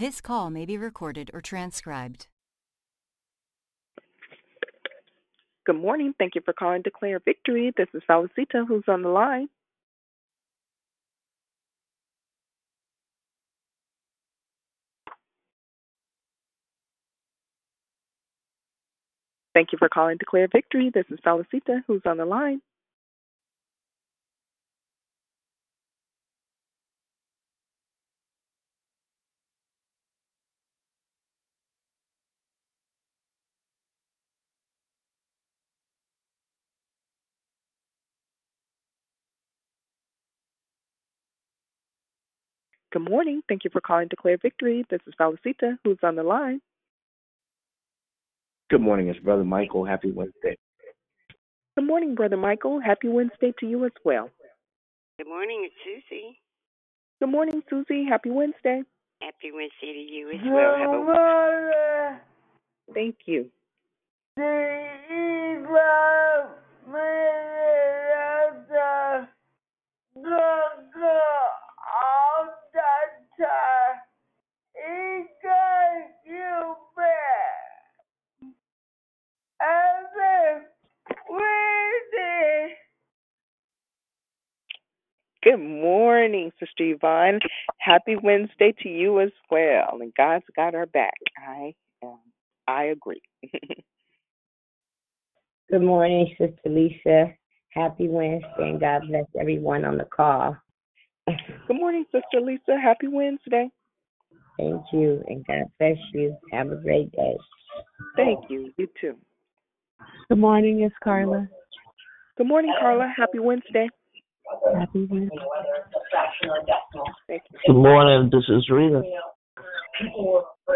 This call may be recorded or transcribed. Good morning. Thank you for calling Declare Victory. This is Felicita who's on the line. Thank you for calling Declare Victory. This is Felicita who's on the line. Good morning. Thank you for calling Declare Victory. This is Felicita who's on the line. Good morning, it's Brother Michael. Happy Wednesday. Good morning, Brother Michael. Happy Wednesday to you as well. Good morning, it's Susie. Good morning, Susie. Happy Wednesday. Happy Wednesday to you as well. Have a wonderful. Thank you. Good morning, Sister Yvonne. Happy Wednesday to you as well. And God's got our back. I um, I agree. Good morning, Sister Lisa. Happy Wednesday, and God bless everyone on the call. Good morning, Sister Lisa. Happy Wednesday. Thank you, and God bless you. Have a great day. Thank you. You too. Good morning, it's Carla. Good morning, Carla. Happy Wednesday. Happy Wednesday. Good morning. This is Rita.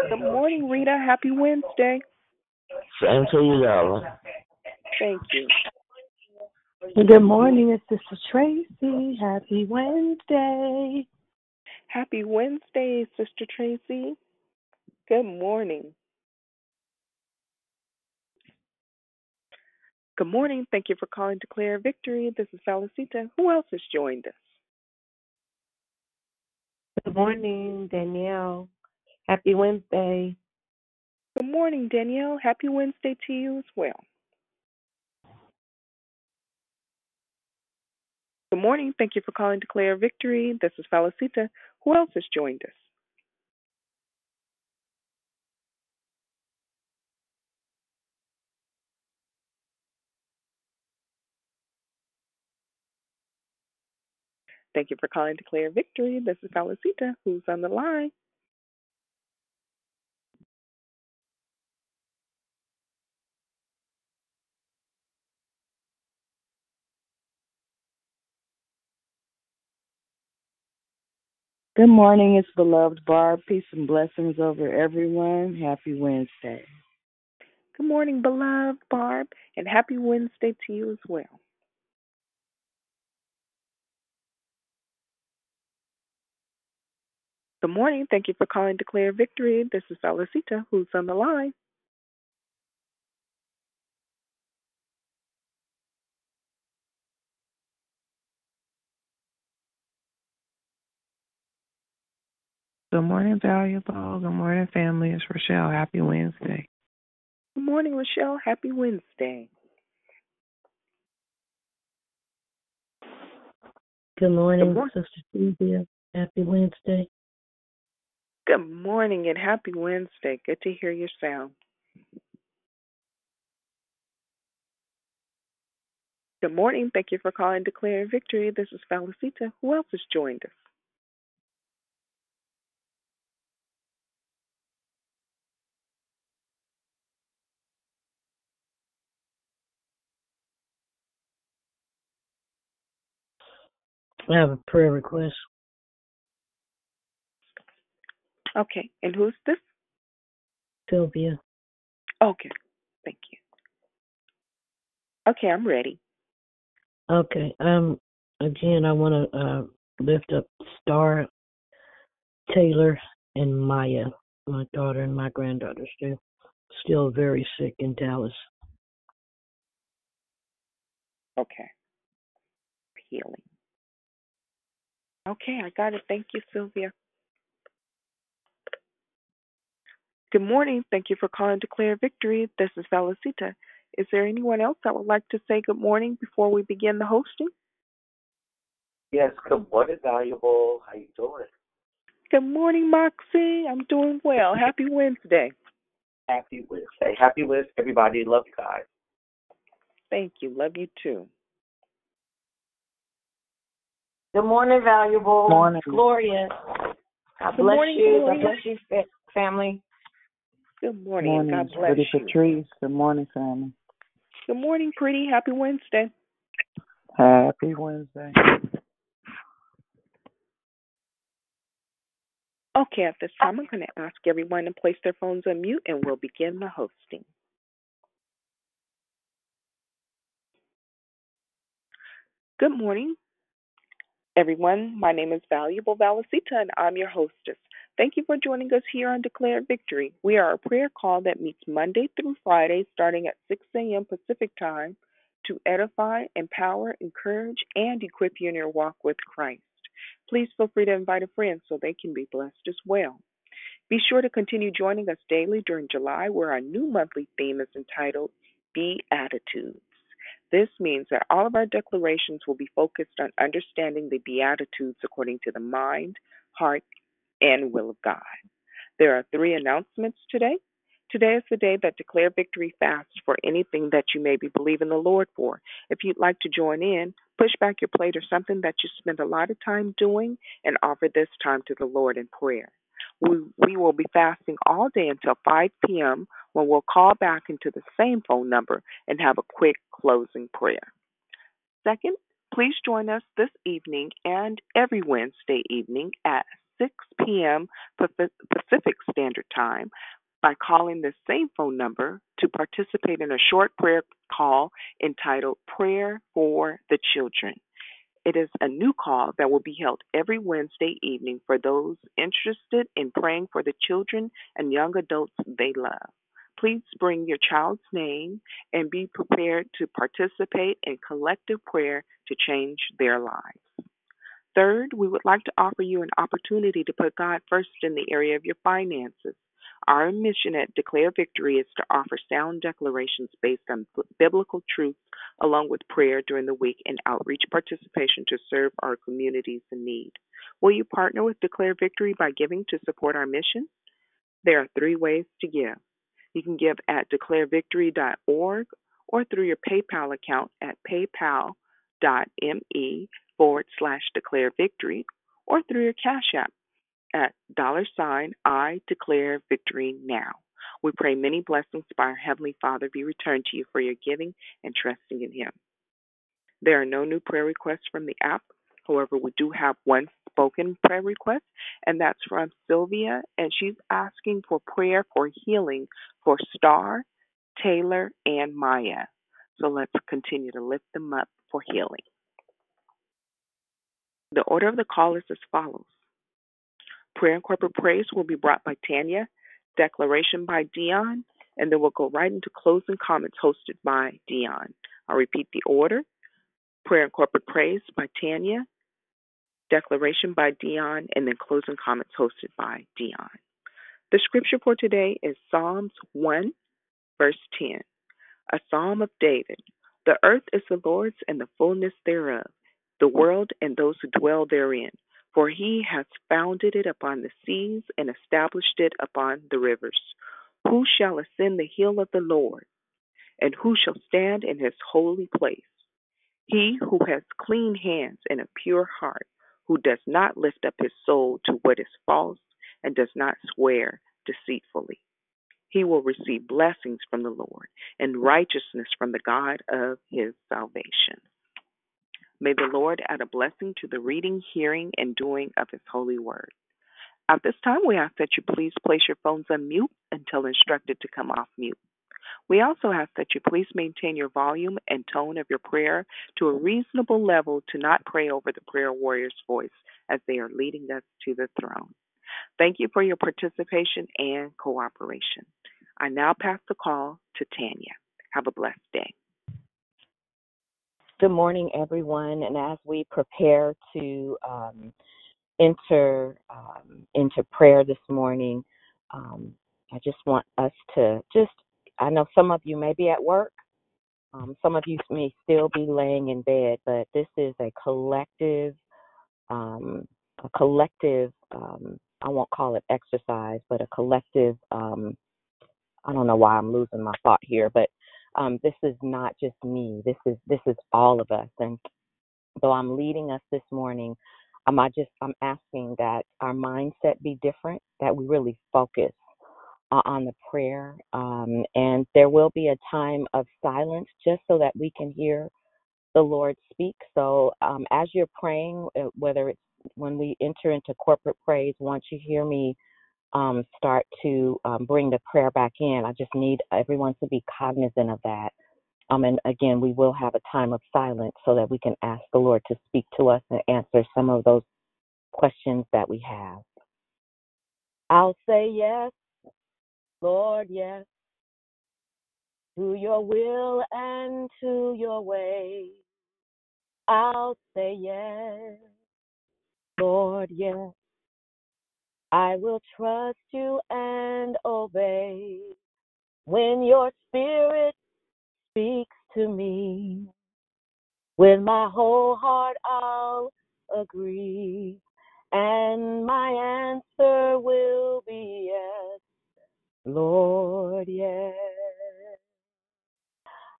Good morning, Rita. Happy Wednesday. Same to you, darling. Thank you. Good morning, it's Sister Tracy. Happy Wednesday. Happy Wednesday, Sister Tracy. Good morning. Good morning. Thank you for calling to Declare Victory. This is Felicita. Who else has joined us? Good morning, Danielle. Happy Wednesday. Good morning, Danielle. Happy Wednesday to you as well. Good morning. Thank you for calling to Declare Victory. This is Felicita. Who else has joined us? Thank you for calling Declare Victory. This is Felicita. Who's on the line? Good morning, it's beloved Barb. Peace and blessings over everyone. Happy Wednesday. Good morning, beloved Barb, and happy Wednesday to you as well. Good morning. Thank you for calling Declare Victory. This is Felicita. Who's on the line? Good morning, valuable. Good morning, family. It's Rochelle. Happy Wednesday. Good morning, Rochelle. Happy Wednesday. Good morning, morning. Sister Sylvia. Happy Wednesday. Good morning and happy Wednesday. Good to hear your sound. Good morning. Thank you for calling Declare Victory. This is Felicita. Who else has joined us? I have a prayer request. Okay. And who's this? Sylvia. Okay. Thank you. Okay, I'm ready. Okay. Um. Again, I want to uh, lift up Star, Taylor, and Maya, my daughter and my granddaughter. Still, still very sick in Dallas. Okay. Healing. Okay, I got it. Thank you, Sylvia. Good morning. Thank you for calling to Declare Victory. This is Felicita. Is there anyone else that would like to say good morning before we begin the hosting? Yes, good morning, valuable. How are you doing? Good morning, Moxie. I'm doing well. Happy Wednesday. Happy Wednesday. Happy Wednesday, everybody. Love you guys. Thank you. Love you too. Good morning, valuable. Morning. Gloria. God Good bless morning, you. Gloria. God bless you, fa- family. Good morning. and God bless Pretty you. Patrice. Good morning, family. Good morning, pretty. Happy Wednesday. Happy Wednesday. Okay, at this time, I'm going to ask everyone to place their phones on mute and we'll begin the hosting. Good morning, everyone. My name is Valuable Valicita and I'm your hostess. Thank you for joining us here on Declare Victory. We are a prayer call that meets Monday through Friday starting at 6 a.m. Pacific Time to edify, empower, encourage, and equip you in your walk with Christ. Please feel free to invite a friend so they can be blessed as well. Be sure to continue joining us daily during July, where our new monthly theme is entitled Beatitudes. This means that all of our declarations will be focused on understanding the Beatitudes according to the mind, heart, and will of God. There are three announcements today. Today is the day that Declare Victory fasts for anything that you may be believing the Lord for. If you'd like to join in, push back your plate or something that you spend a lot of time doing and offer this time to the Lord in prayer. We, we will be fasting all day until 5 p.m. when we'll call back into the same phone number and have a quick closing prayer. Second, please join us this evening and every Wednesday evening at 6 p.m. Pacific Standard Time by calling the same phone number to participate in a short prayer call entitled Prayer for the Children. It is a new call that will be held every Wednesday evening for those interested in praying for the children and young adults they love. Please bring your child's name and be prepared to participate in collective prayer to change their lives. Third, we would like to offer you an opportunity to put God first in the area of your finances. Our mission at Declare Victory is to offer sound declarations based on biblical truths along with prayer during the week and outreach participation to serve our communities in need. Will you partner with Declare Victory by giving to support our mission? There are three ways to give. You can give at declarevictory.org or through your PayPal account at paypal.me forward slash declare victory or through your Cash App at dollar sign I declare victory now. We pray many blessings by our Heavenly Father be returned to you for your giving and trusting in Him. There are no new prayer requests from the app. However, we do have one spoken prayer request, and that's from Sylvia, and she's asking for prayer for healing for Star, Taylor, and Maya. So let's continue to lift them up for healing. The order of the call is as follows Prayer and corporate praise will be brought by Tanya, declaration by Dion, and then we'll go right into closing comments hosted by Dion. I'll repeat the order prayer and corporate praise by Tanya, declaration by Dion, and then closing comments hosted by Dion. The scripture for today is Psalms 1, verse 10, a psalm of David. The earth is the Lord's and the fullness thereof, the world and those who dwell therein. For he has founded it upon the seas and established it upon the rivers. Who shall ascend the hill of the Lord? And who shall stand in his holy place? He who has clean hands and a pure heart, who does not lift up his soul to what is false and does not swear deceitfully. He will receive blessings from the Lord and righteousness from the God of his salvation. May the Lord add a blessing to the reading, hearing, and doing of his holy word. At this time, we ask that you please place your phones on mute until instructed to come off mute. We also ask that you please maintain your volume and tone of your prayer to a reasonable level to not pray over the prayer warrior's voice as they are leading us to the throne. Thank you for your participation and cooperation. I now pass the call to Tanya. Have a blessed day. Good morning, everyone. And as we prepare to um, enter um, into prayer this morning, um, I just want us to just, I know some of you may be at work, um, some of you may still be laying in bed, but this is a collective, um, a collective, um, I won't call it exercise, but a collective, um, I don't know why I'm losing my thought here, but um, this is not just me. This is this is all of us. And though I'm leading us this morning, um, I just I'm asking that our mindset be different, that we really focus uh, on the prayer, um, and there will be a time of silence just so that we can hear the Lord speak. So um, as you're praying, uh, whether it's when we enter into corporate praise, once you hear me um, start to um, bring the prayer back in, I just need everyone to be cognizant of that. Um, and again, we will have a time of silence so that we can ask the Lord to speak to us and answer some of those questions that we have. I'll say yes, Lord, yes, to your will and to your way. I'll say yes, Lord, yes. I will trust you and obey when your spirit speaks to me. With my whole heart, I'll agree, and my answer will be yes, Lord, yes.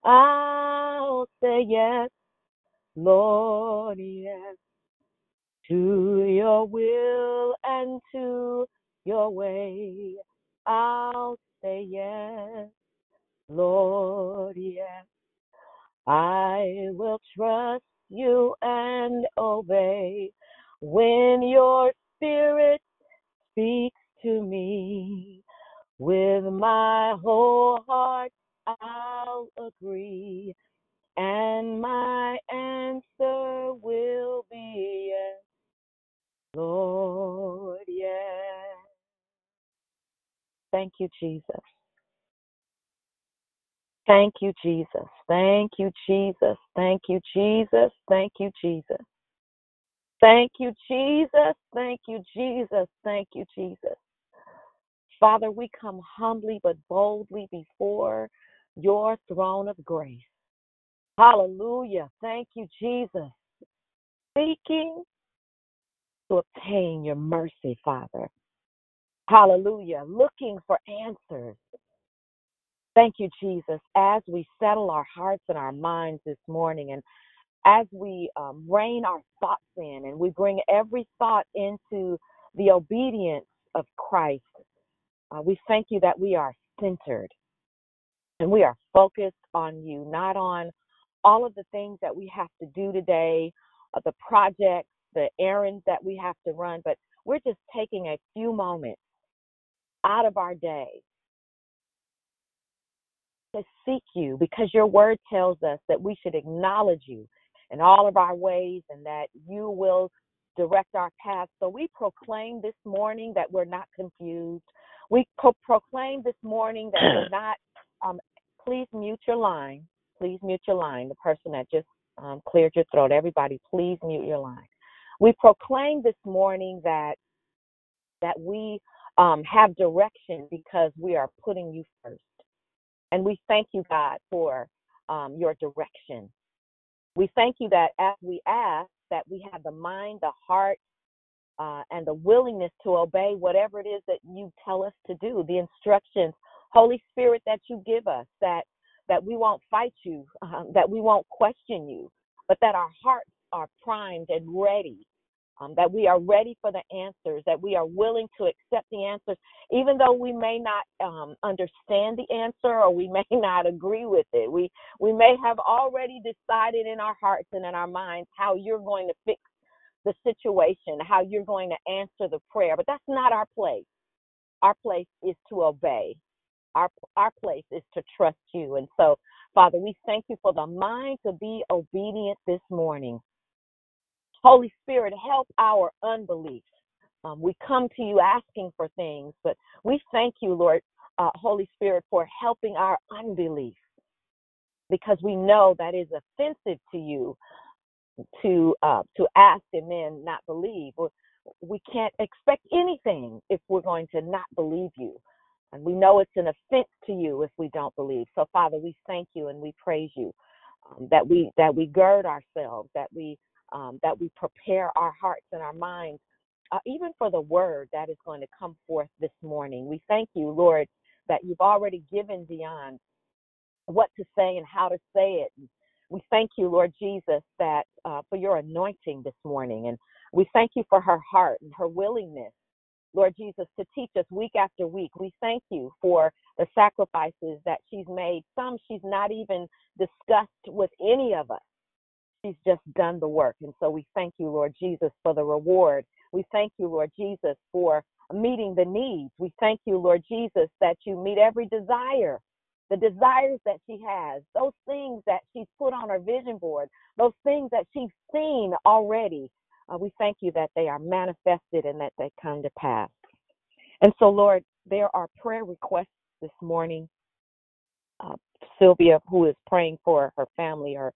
I'll say yes, Lord, yes, to your will and to your way. I'll say yes, Lord, yes. I will trust you and obey when your spirit speaks to me. With my whole heart, I'll agree, and my answer will be yes, Lord, yes. Thank you, Jesus. Thank you, Jesus. Thank you, Jesus. Thank you, Jesus. Thank you, Jesus. Thank you, Jesus. Thank you, Jesus. Thank you, Jesus. Father, we come humbly but boldly before your throne of grace. Hallelujah. Thank you, Jesus. Seeking to obtain your mercy, Father. Hallelujah. Looking for answers. Thank you, Jesus, as we settle our hearts and our minds this morning and as we um, rein our thoughts in and we bring every thought into the obedience of Christ, uh, we thank you that we are centered and we are focused on you, not on all of the things that we have to do today, uh, the projects, the errands that we have to run, but we're just taking a few moments out of our day to seek you because your word tells us that we should acknowledge you in all of our ways and that you will direct our path. So we proclaim this morning that we're not confused. We pro- proclaim this morning that we're not. Um, please mute your line. Please mute your line. The person that just um, cleared your throat. Everybody, please mute your line. We proclaim this morning that that we um, have direction because we are putting you first. And we thank you, God, for um, your direction. We thank you that as we ask, that we have the mind, the heart, uh, and the willingness to obey whatever it is that you tell us to do, the instructions, Holy Spirit, that you give us, that that we won't fight you, um, that we won't question you, but that our hearts are primed and ready um, that we are ready for the answers, that we are willing to accept the answers, even though we may not um, understand the answer or we may not agree with it. We we may have already decided in our hearts and in our minds how you're going to fix the situation, how you're going to answer the prayer, but that's not our place. Our place is to obey. Our our place is to trust you. And so, Father, we thank you for the mind to be obedient this morning. Holy Spirit, help our unbelief. Um, we come to you asking for things, but we thank you, Lord, uh, Holy Spirit, for helping our unbelief because we know that is offensive to you to uh, to ask and then not believe. We can't expect anything if we're going to not believe you. And we know it's an offense to you if we don't believe. So, Father, we thank you and we praise you um, that we that we gird ourselves, that we um, that we prepare our hearts and our minds, uh, even for the word that is going to come forth this morning. We thank you, Lord, that you've already given Dion what to say and how to say it. We thank you, Lord Jesus, that uh, for your anointing this morning, and we thank you for her heart and her willingness, Lord Jesus, to teach us week after week. We thank you for the sacrifices that she's made. Some she's not even discussed with any of us. She's just done the work. And so we thank you, Lord Jesus, for the reward. We thank you, Lord Jesus, for meeting the needs. We thank you, Lord Jesus, that you meet every desire the desires that she has, those things that she's put on her vision board, those things that she's seen already. Uh, we thank you that they are manifested and that they come to pass. And so, Lord, there are prayer requests this morning. Uh, Sylvia, who is praying for her family, her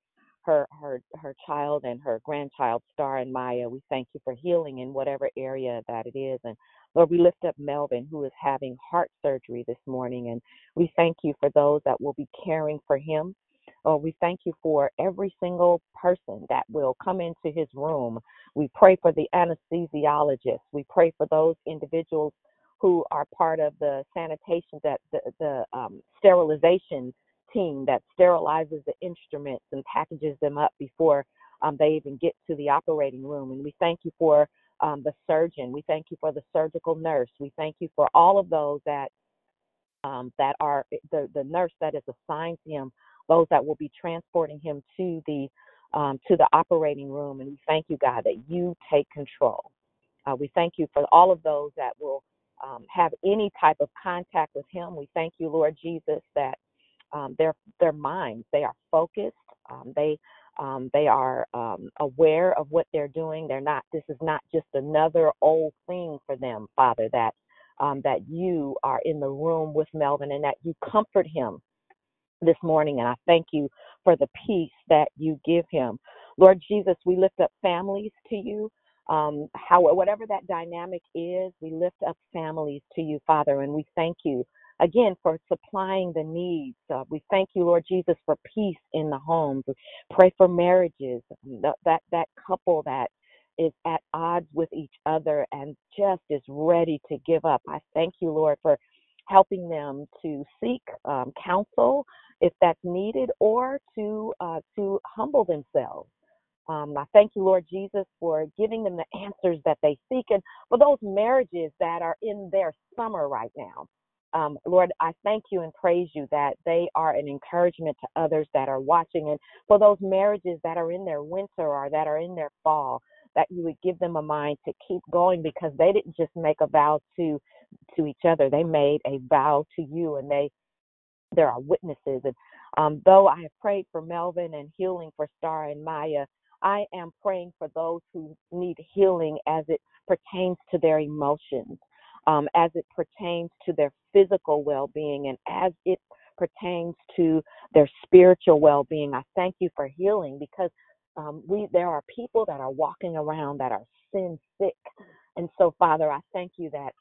her her her child and her grandchild, Star and Maya. We thank you for healing in whatever area that it is. And Lord, we lift up Melvin, who is having heart surgery this morning, and we thank you for those that will be caring for him. Oh, we thank you for every single person that will come into his room. We pray for the anesthesiologist. We pray for those individuals who are part of the sanitation, that the, the um, sterilization team that sterilizes the instruments and packages them up before um, they even get to the operating room. And we thank you for um, the surgeon. We thank you for the surgical nurse. We thank you for all of those that um, that are the the nurse that is assigned to him, those that will be transporting him to the um, to the operating room. And we thank you, God, that you take control. Uh, we thank you for all of those that will um, have any type of contact with him. We thank you, Lord Jesus, that um, their their minds they are focused. Um, they um, they are um, aware of what they're doing. They're not. This is not just another old thing for them, Father. That um, that you are in the room with Melvin and that you comfort him this morning. And I thank you for the peace that you give him, Lord Jesus. We lift up families to you. Um, how whatever that dynamic is, we lift up families to you, Father, and we thank you again for supplying the needs. Uh, we thank you, Lord Jesus, for peace in the homes. Pray for marriages, that that couple that is at odds with each other and just is ready to give up. I thank you, Lord, for helping them to seek um, counsel if that's needed or to uh, to humble themselves. Um, I thank you, Lord Jesus, for giving them the answers that they seek and for those marriages that are in their summer right now. Um, Lord, I thank you and praise you that they are an encouragement to others that are watching. And for those marriages that are in their winter or that are in their fall, that you would give them a mind to keep going because they didn't just make a vow to to each other. They made a vow to you and they there are witnesses. And um, though I have prayed for Melvin and healing for Star and Maya, I am praying for those who need healing as it pertains to their emotions um, as it pertains to their physical well being and as it pertains to their spiritual well being. I thank you for healing because um, we there are people that are walking around that are sin sick. And so, Father, I thank you that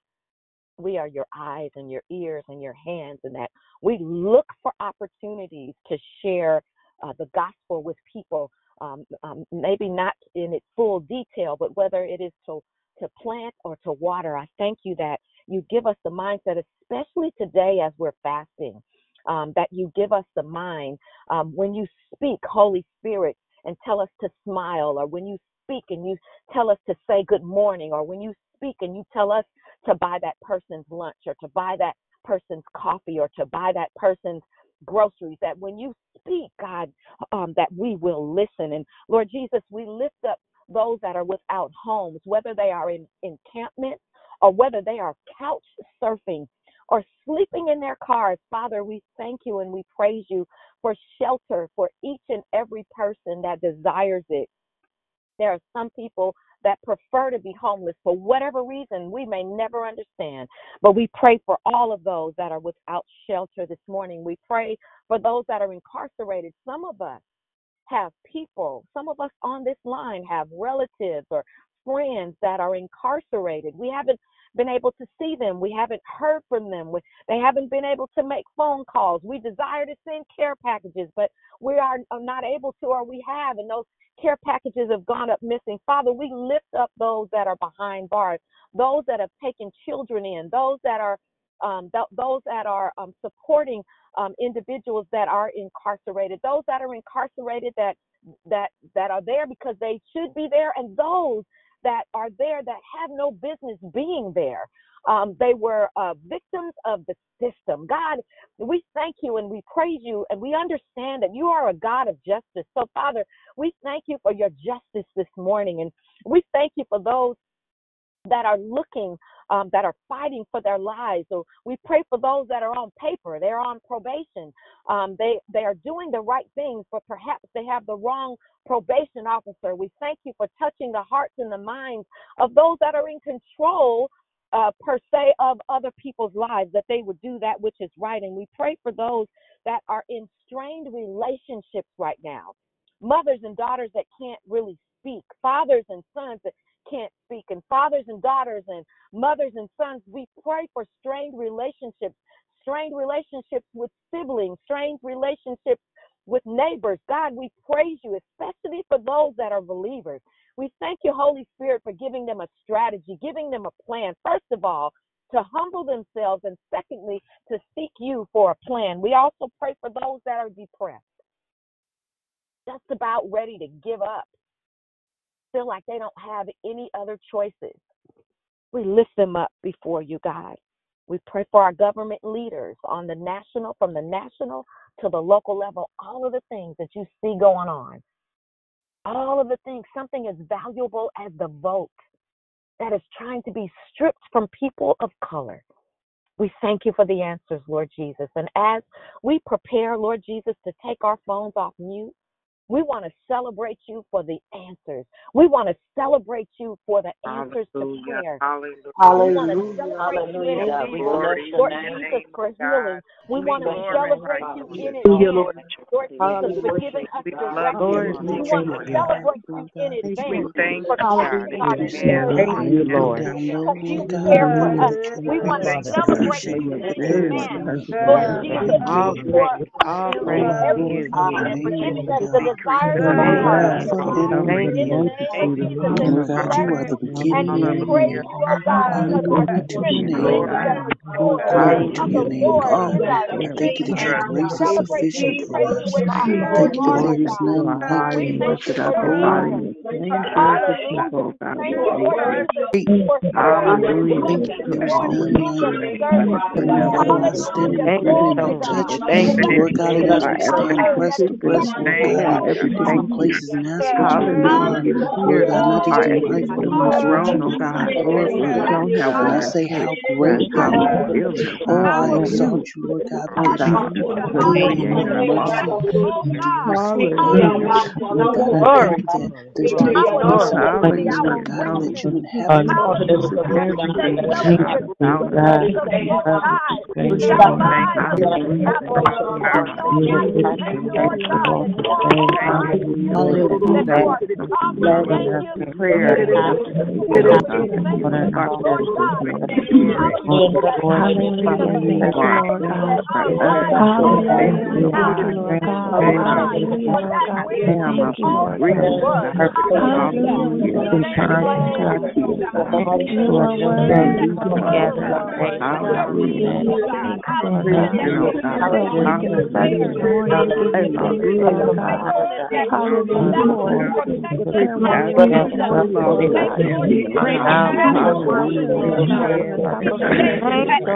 we are your eyes and your ears and your hands, and that we look for opportunities to share uh, the gospel with people. Um, um, maybe not in its full detail, but whether it is to to plant or to water. I thank you that you give us the mindset, especially today as we're fasting, um, that you give us the mind um, when you speak, Holy Spirit, and tell us to smile, or when you speak and you tell us to say good morning, or when you speak and you tell us to buy that person's lunch, or to buy that person's coffee, or to buy that person's groceries, that when you speak, God, um, that we will listen. And Lord Jesus, we lift up those that are without homes, whether they are in encampments or whether they are couch surfing or sleeping in their cars. Father, we thank you and we praise you for shelter for each and every person that desires it. There are some people that prefer to be homeless for whatever reason we may never understand. But we pray for all of those that are without shelter this morning. We pray for those that are incarcerated. Some of us have people, some of us on this line have relatives or friends that are incarcerated. We haven't been able to see them. We haven't heard from them. We, they haven't been able to make phone calls. We desire to send care packages, but we are not able to, or we have, and those care packages have gone up missing. Father, we lift up those that are behind bars, those that have taken children in, those that are um, th- those that are um, supporting um, individuals that are incarcerated, those that are incarcerated that that that are there because they should be there, and those that are there that have no business being there. Um, they were uh, victims of the system. God, we thank you and we praise you and we understand that you are a God of justice. So, Father, we thank you for your justice this morning and we thank you for those that are looking, um, that are fighting for their lives. So we pray for those that are on paper, they're on probation. Um, they they are doing the right things, but perhaps they have the wrong probation officer. We thank you for touching the hearts and the minds of those that are in control. Uh, per se of other people's lives that they would do that which is right and we pray for those that are in strained relationships right now mothers and daughters that can't really speak fathers and sons that can't speak, and fathers and daughters, and mothers and sons. We pray for strained relationships, strained relationships with siblings, strained relationships with neighbors. God, we praise you, especially for those that are believers. We thank you, Holy Spirit, for giving them a strategy, giving them a plan. First of all, to humble themselves, and secondly, to seek you for a plan. We also pray for those that are depressed, just about ready to give up, feel like they don't have any other choices. We lift them up before you, God. We pray for our government leaders on the national, from the national to the local level, all of the things that you see going on. All of the things, something as valuable as the vote that is trying to be stripped from people of color. We thank you for the answers, Lord Jesus. And as we prepare, Lord Jesus, to take our phones off mute, we want to celebrate you for the answers. We want to celebrate you for the answers to prayer. Hallelujah. We want to celebrate you in Hallelujah. advance, Glory Lord to the Jesus, name for of God. healing. We want to celebrate you in Hallelujah, advance, Lord. Lord Jesus, for giving us We love direction. you, We Lord. want to Lord. celebrate you in We advance thank for you, God. casting our Amen. cares Thank on you, you Lord. because you Hallelujah. care for us. We We want to thank you, God, celebrate for you your in word, advance, God. Lord Jesus, All for praise, all fulfilling praise every is need God. and for giving us We the decrease desires so of our you heart. increase. Father, Thank in the you. name of Thank you, Jesus, and Father we God. bless you and we praise Hallelujah. you, oh God, because our strength Lord is God. of the joy of the Hallelujah. Lord is Holy our Spirit, strength. we And love we you. celebrate you and praise you with our whole heart, oh Lord, God. you are high We and thank you lifted up for and oh the body answer. and slain for the Hallelujah. people, God. Thank We you, thank Lord you. Jesus, for healing us. Thank you, Lord Jesus, deserve Thank you Glory, so God. much. Thank Thank you. you, Thank you Jesus, for for every praying at the petition, secret name, place, God, every oh thank you. Hallelujah. You hear us. You are at your throne, oh God. Lord, we don't have words, God, how we feel it, oh God. Only you, oh God, the creator of all. Oh God, Hallelujah. hallelujah. Glory. Our Lord, destiny, our hallelujah. Know that greatness. this is Hallelujah. We say everything, oh God, celebrate about the us. King of the Most High, We the thank lives of the hallelujah for the of the Almighty. hallelujah. Thank you, Lord God, that you are Thank God. you for your That you thank you for sovereign. Thank you. prayer Thank and you. intercession, God. Thank you. Our Oh God, we sister, thank you. glory. Hallelujah. Hallelujah. Jesus. For ourselves, for others. Hallelujah. Thank you, God. God. Thank you, Thank God, you. for that which Damn, is I feel already breathing, won. God. Hallelujah. Hallelujah. Thank you, Lord. Thank you, God. You are Praise worthy, you, together. God. We are Hallelujah. Redeemed,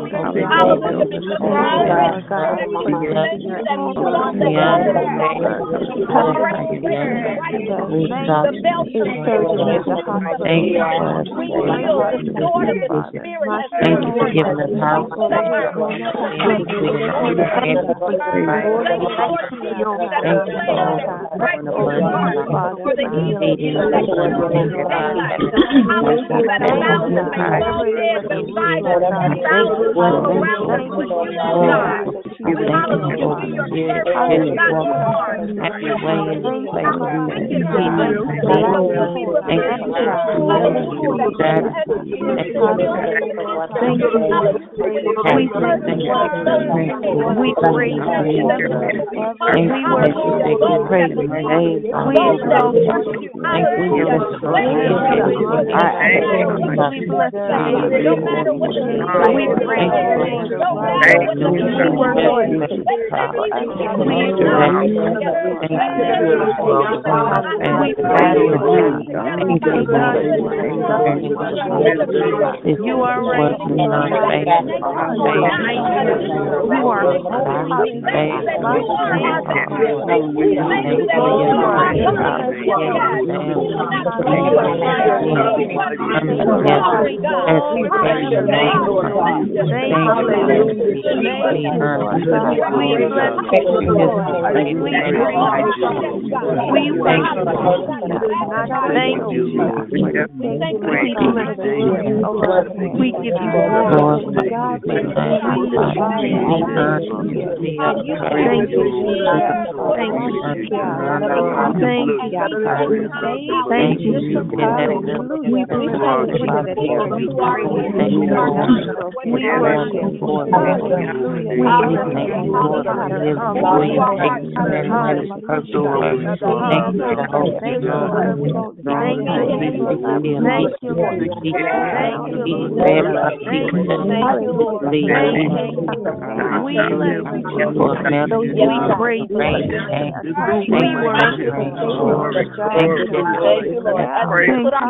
oh God. Praising, oh Hallelujah. God. Thank you for the Hallelujah. prayer. Thank you for Hallelujah. your faithfulness that Hallelujah. that you protect us. As Lord we Jesus. we lost Thank you, Lord family Jesus, in for the house. answering our prayers. Hallelujah. Yes, the us you of of the Spirit has been broken. The word. Thank you, Lord Jesus. Thank you, Lord Jesus, that the flames that was right on the heart for the healing that shall be daylight. Hallelujah. That allows us to make those dead revival. Allows us to look around us for you, oh God. you thank We Thank you. Thank you. We thank you. You. Thank you you exalt you. Thank you for your restoration. I ask We bless you. We praise you. We worship you. Lord. We praise you are right. You are We worship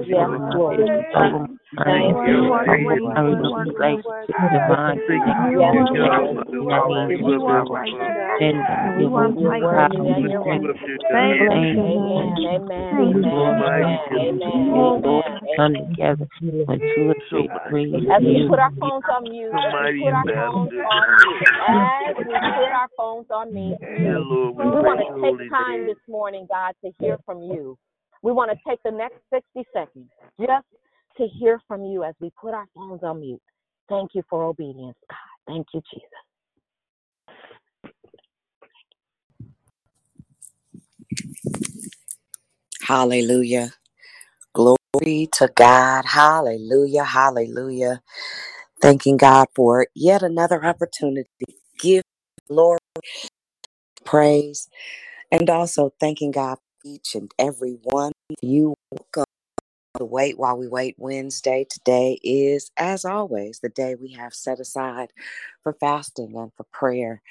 Thank you. Thank you. We bless you. We worship We worship You said that goodness Thank you for Thank you Come together when two or three agree. As we put our phones on mute, as we put our phones on mute, as we put our phones on mute, we want to take time this morning, God, to hear from you. We want to take the next 60 seconds just to hear from you as we put our phones on mute. Thank you for obedience, God. Thank you, Jesus. Hallelujah. Glory to God. Hallelujah. Hallelujah. Thanking God for yet another opportunity to give Lord praise and also thanking God for each and every one you. Welcome to Wait While We Wait Wednesday. Today is, as always, the day we have set aside for fasting and for prayer,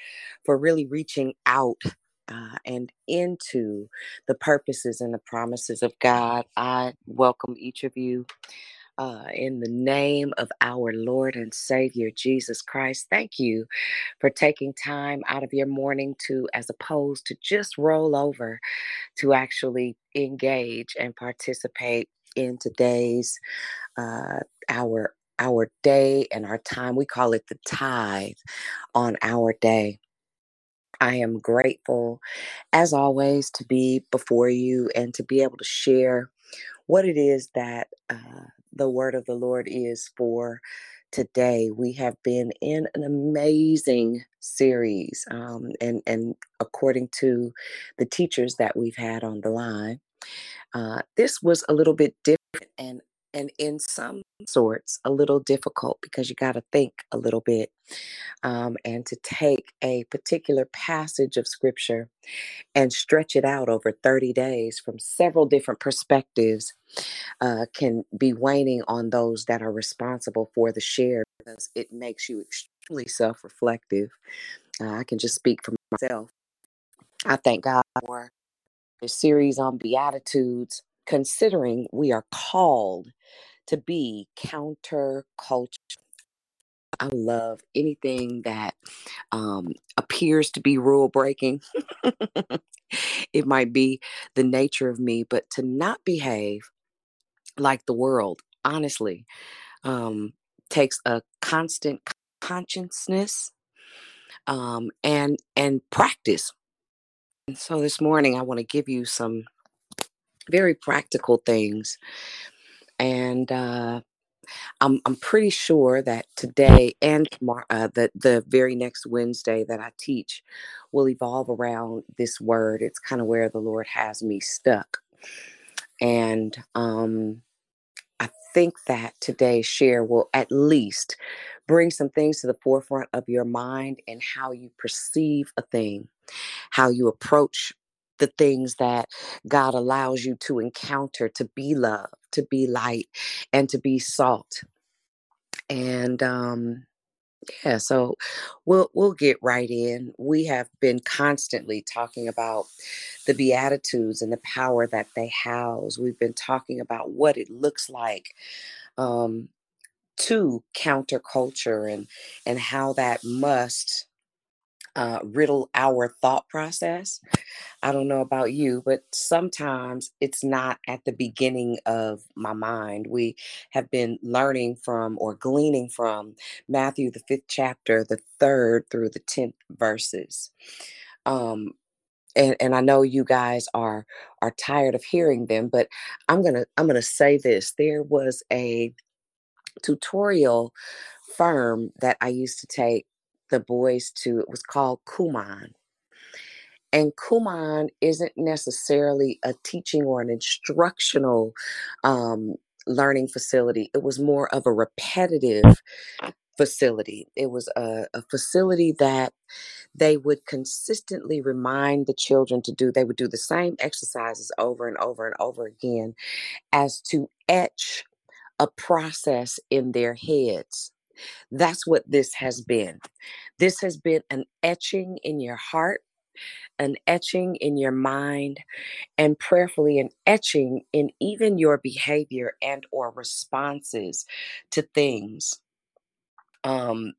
for really reaching out uh, and into the purposes and the promises of God. I welcome each of you uh, in the name of our Lord and Savior Jesus Christ. Thank you for taking time out of your morning to, as opposed to just roll over, to actually engage and participate in today's uh, our our day and our time. We call it the tithe on our day. I am grateful, as always, to be before you and to be able to share what it is that uh, the word of the Lord is for today. We have been in an amazing series, um, and and according to the teachers that we've had on the line, uh, this was a little bit different and and in some sorts a little difficult because you got to think a little bit um, and to take a particular passage of scripture and stretch it out over 30 days from several different perspectives uh, can be waning on those that are responsible for the share because it makes you extremely self reflective. Uh, I can just speak for myself. I thank God for the series on Beatitudes, considering we are called to be counterculture. I love anything that um, appears to be rule breaking. it might be the nature of me, but to not behave like the world, honestly, um, takes a constant consciousness um, and and practice. And so this morning, I want to give you some very practical things, and uh, I'm I'm pretty sure that today and tomorrow, uh, the the very next Wednesday that I teach, will evolve around this word. It's kind of where the Lord has me stuck, and um, I think that today's share will at least bring some things to the forefront of your mind and how you perceive a thing, how you approach the things that God allows you to encounter, to be love, to be light, and to be salt. And um, yeah, so we'll we'll get right in. We have been constantly talking about the beatitudes and the power that they house. We've been talking about what it looks like um, to counterculture and and how that must uh, riddle our thought process. I don't know about you, but sometimes it's not at the beginning of my mind. We have been learning from or gleaning from Matthew, the fifth chapter, the third through the 10th verses. Um, and, and I know you guys are are tired of hearing them, but I'm gonna I'm gonna say this. There was a tutorial firm that I used to take the boys to. It was called Kumon. And Kumon isn't necessarily a teaching or an instructional um, learning facility. It was more of a repetitive facility. It was a, a facility that they would consistently remind the children to do. They would do the same exercises over and over and over again as to etch a process in their heads. That's what this has been. This has been an etching in your heart, an etching in your mind, and prayerfully an etching in even your behavior and or responses to things. Um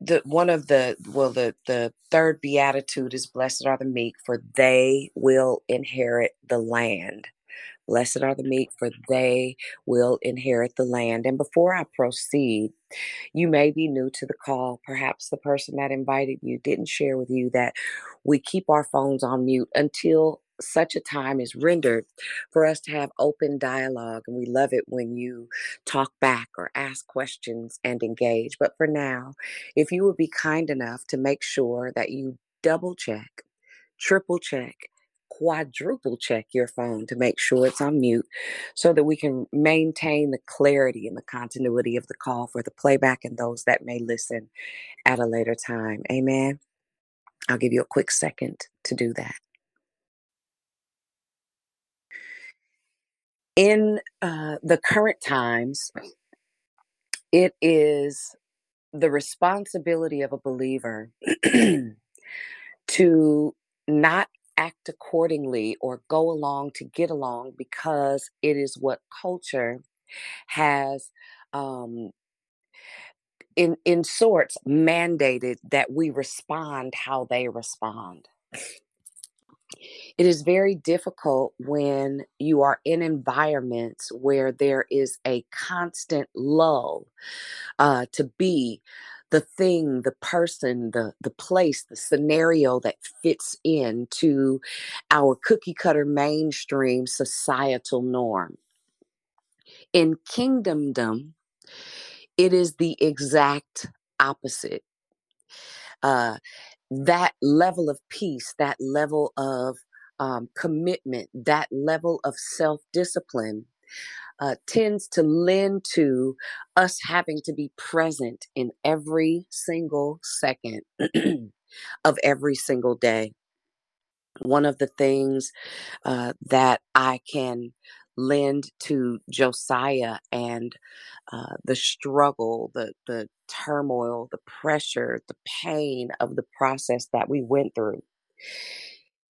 the one of the well the the third beatitude is blessed are the meek for they will inherit the land Blessed are the meek, for they will inherit the land. And before I proceed, you may be new to the call. Perhaps the person that invited you didn't share with you that we keep our phones on mute until such a time is rendered for us to have open dialogue. And we love it when you talk back or ask questions and engage. But for now, if you would be kind enough to make sure that you double check, triple check, quadruple check your phone to make sure it's on mute so that we can maintain the clarity and the continuity of the call for the playback and those that may listen at a later time. Amen. I'll give you a quick second to do that. In uh, the current times, it is the responsibility of a believer to not act accordingly or go along to get along because it is what culture has um, in in sorts mandated that we respond how they respond. It is very difficult when you are in environments where there is a constant lull uh, to be the thing, the person, the the place, the scenario that fits into our cookie cutter mainstream societal norm. In kingdomdom, it is the exact opposite. Uh, that level of peace, that level of um, commitment, that level of self discipline uh, tends to lend to us having to be present in every single second of every single day. One of the things uh, that I can lend to Josiah and uh, the struggle, the the turmoil, the pressure, the pain of the process that we went through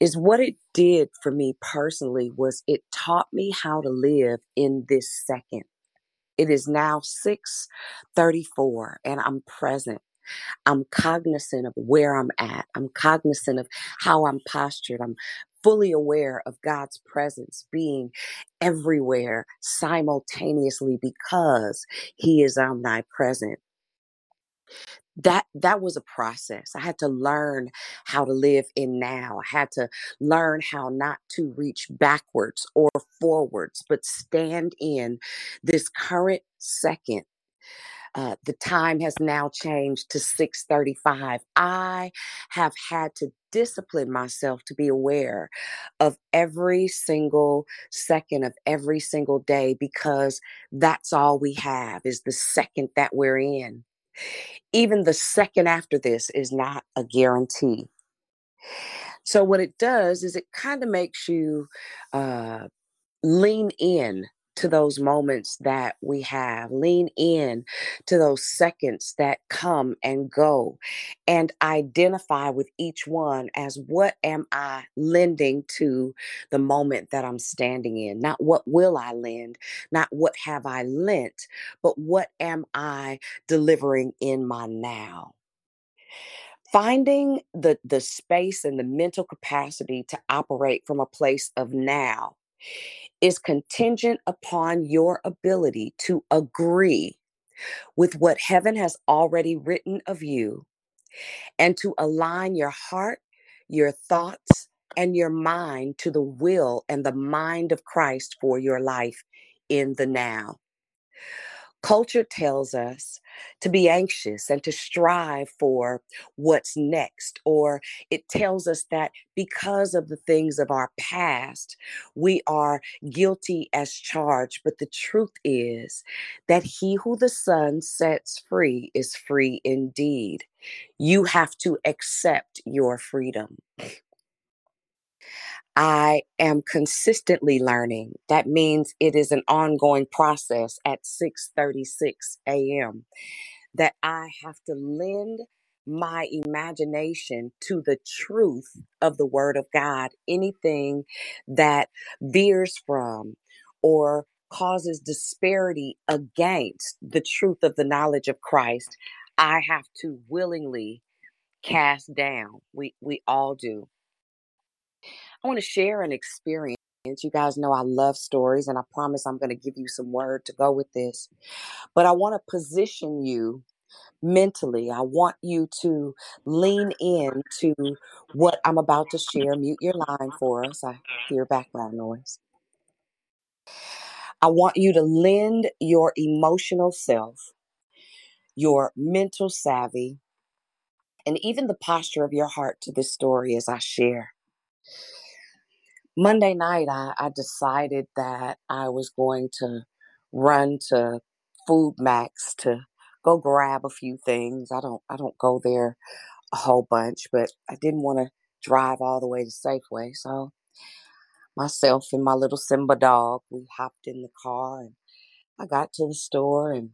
is what it did for me personally was it taught me how to live in this second. It is now 6:34 and I'm present. I'm cognizant of where I'm at. I'm cognizant of how I'm postured. I'm fully aware of God's presence being everywhere simultaneously because he is omnipresent that that was a process. I had to learn how to live in now. I had to learn how not to reach backwards or forwards but stand in this current second. Uh, the time has now changed to 6.35 i have had to discipline myself to be aware of every single second of every single day because that's all we have is the second that we're in even the second after this is not a guarantee. So, what it does is it kind of makes you uh, lean in to those moments that we have, lean in to those seconds that come and go, and identify with each one as what am I lending to the moment that I'm standing in? Not what will I lend, not what have I lent, but what am I delivering in my now? Finding the, the space and the mental capacity to operate from a place of now is contingent upon your ability to agree with what heaven has already written of you and to align your heart, your thoughts, and your mind to the will and the mind of Christ for your life in the now. Culture tells us to be anxious and to strive for what's next, or it tells us that because of the things of our past, we are guilty as charged. But the truth is that he who the Son sets free is free indeed. You have to accept your freedom. I am consistently learning. That means it is an ongoing process at 6:36 a.m. that I have to lend my imagination to the truth of the word of God. Anything that veers from or causes disparity against the truth of the knowledge of Christ, I have to willingly cast down. We we all do. I want to share an experience. You guys know I love stories, and I promise I'm going to give you some word to go with this. But I want to position you mentally. I want you to lean in to what I'm about to share. Mute your line for us. I hear background noise. I want you to lend your emotional self, your mental savvy, and even the posture of your heart to this story as I share. Monday night, I, I decided that I was going to run to FoodMaxx to go grab a few things. I don't I don't go there a whole bunch, but I didn't want to drive all the way to Safeway, so myself and my little Simba dog, we hopped in the car and I got to the store and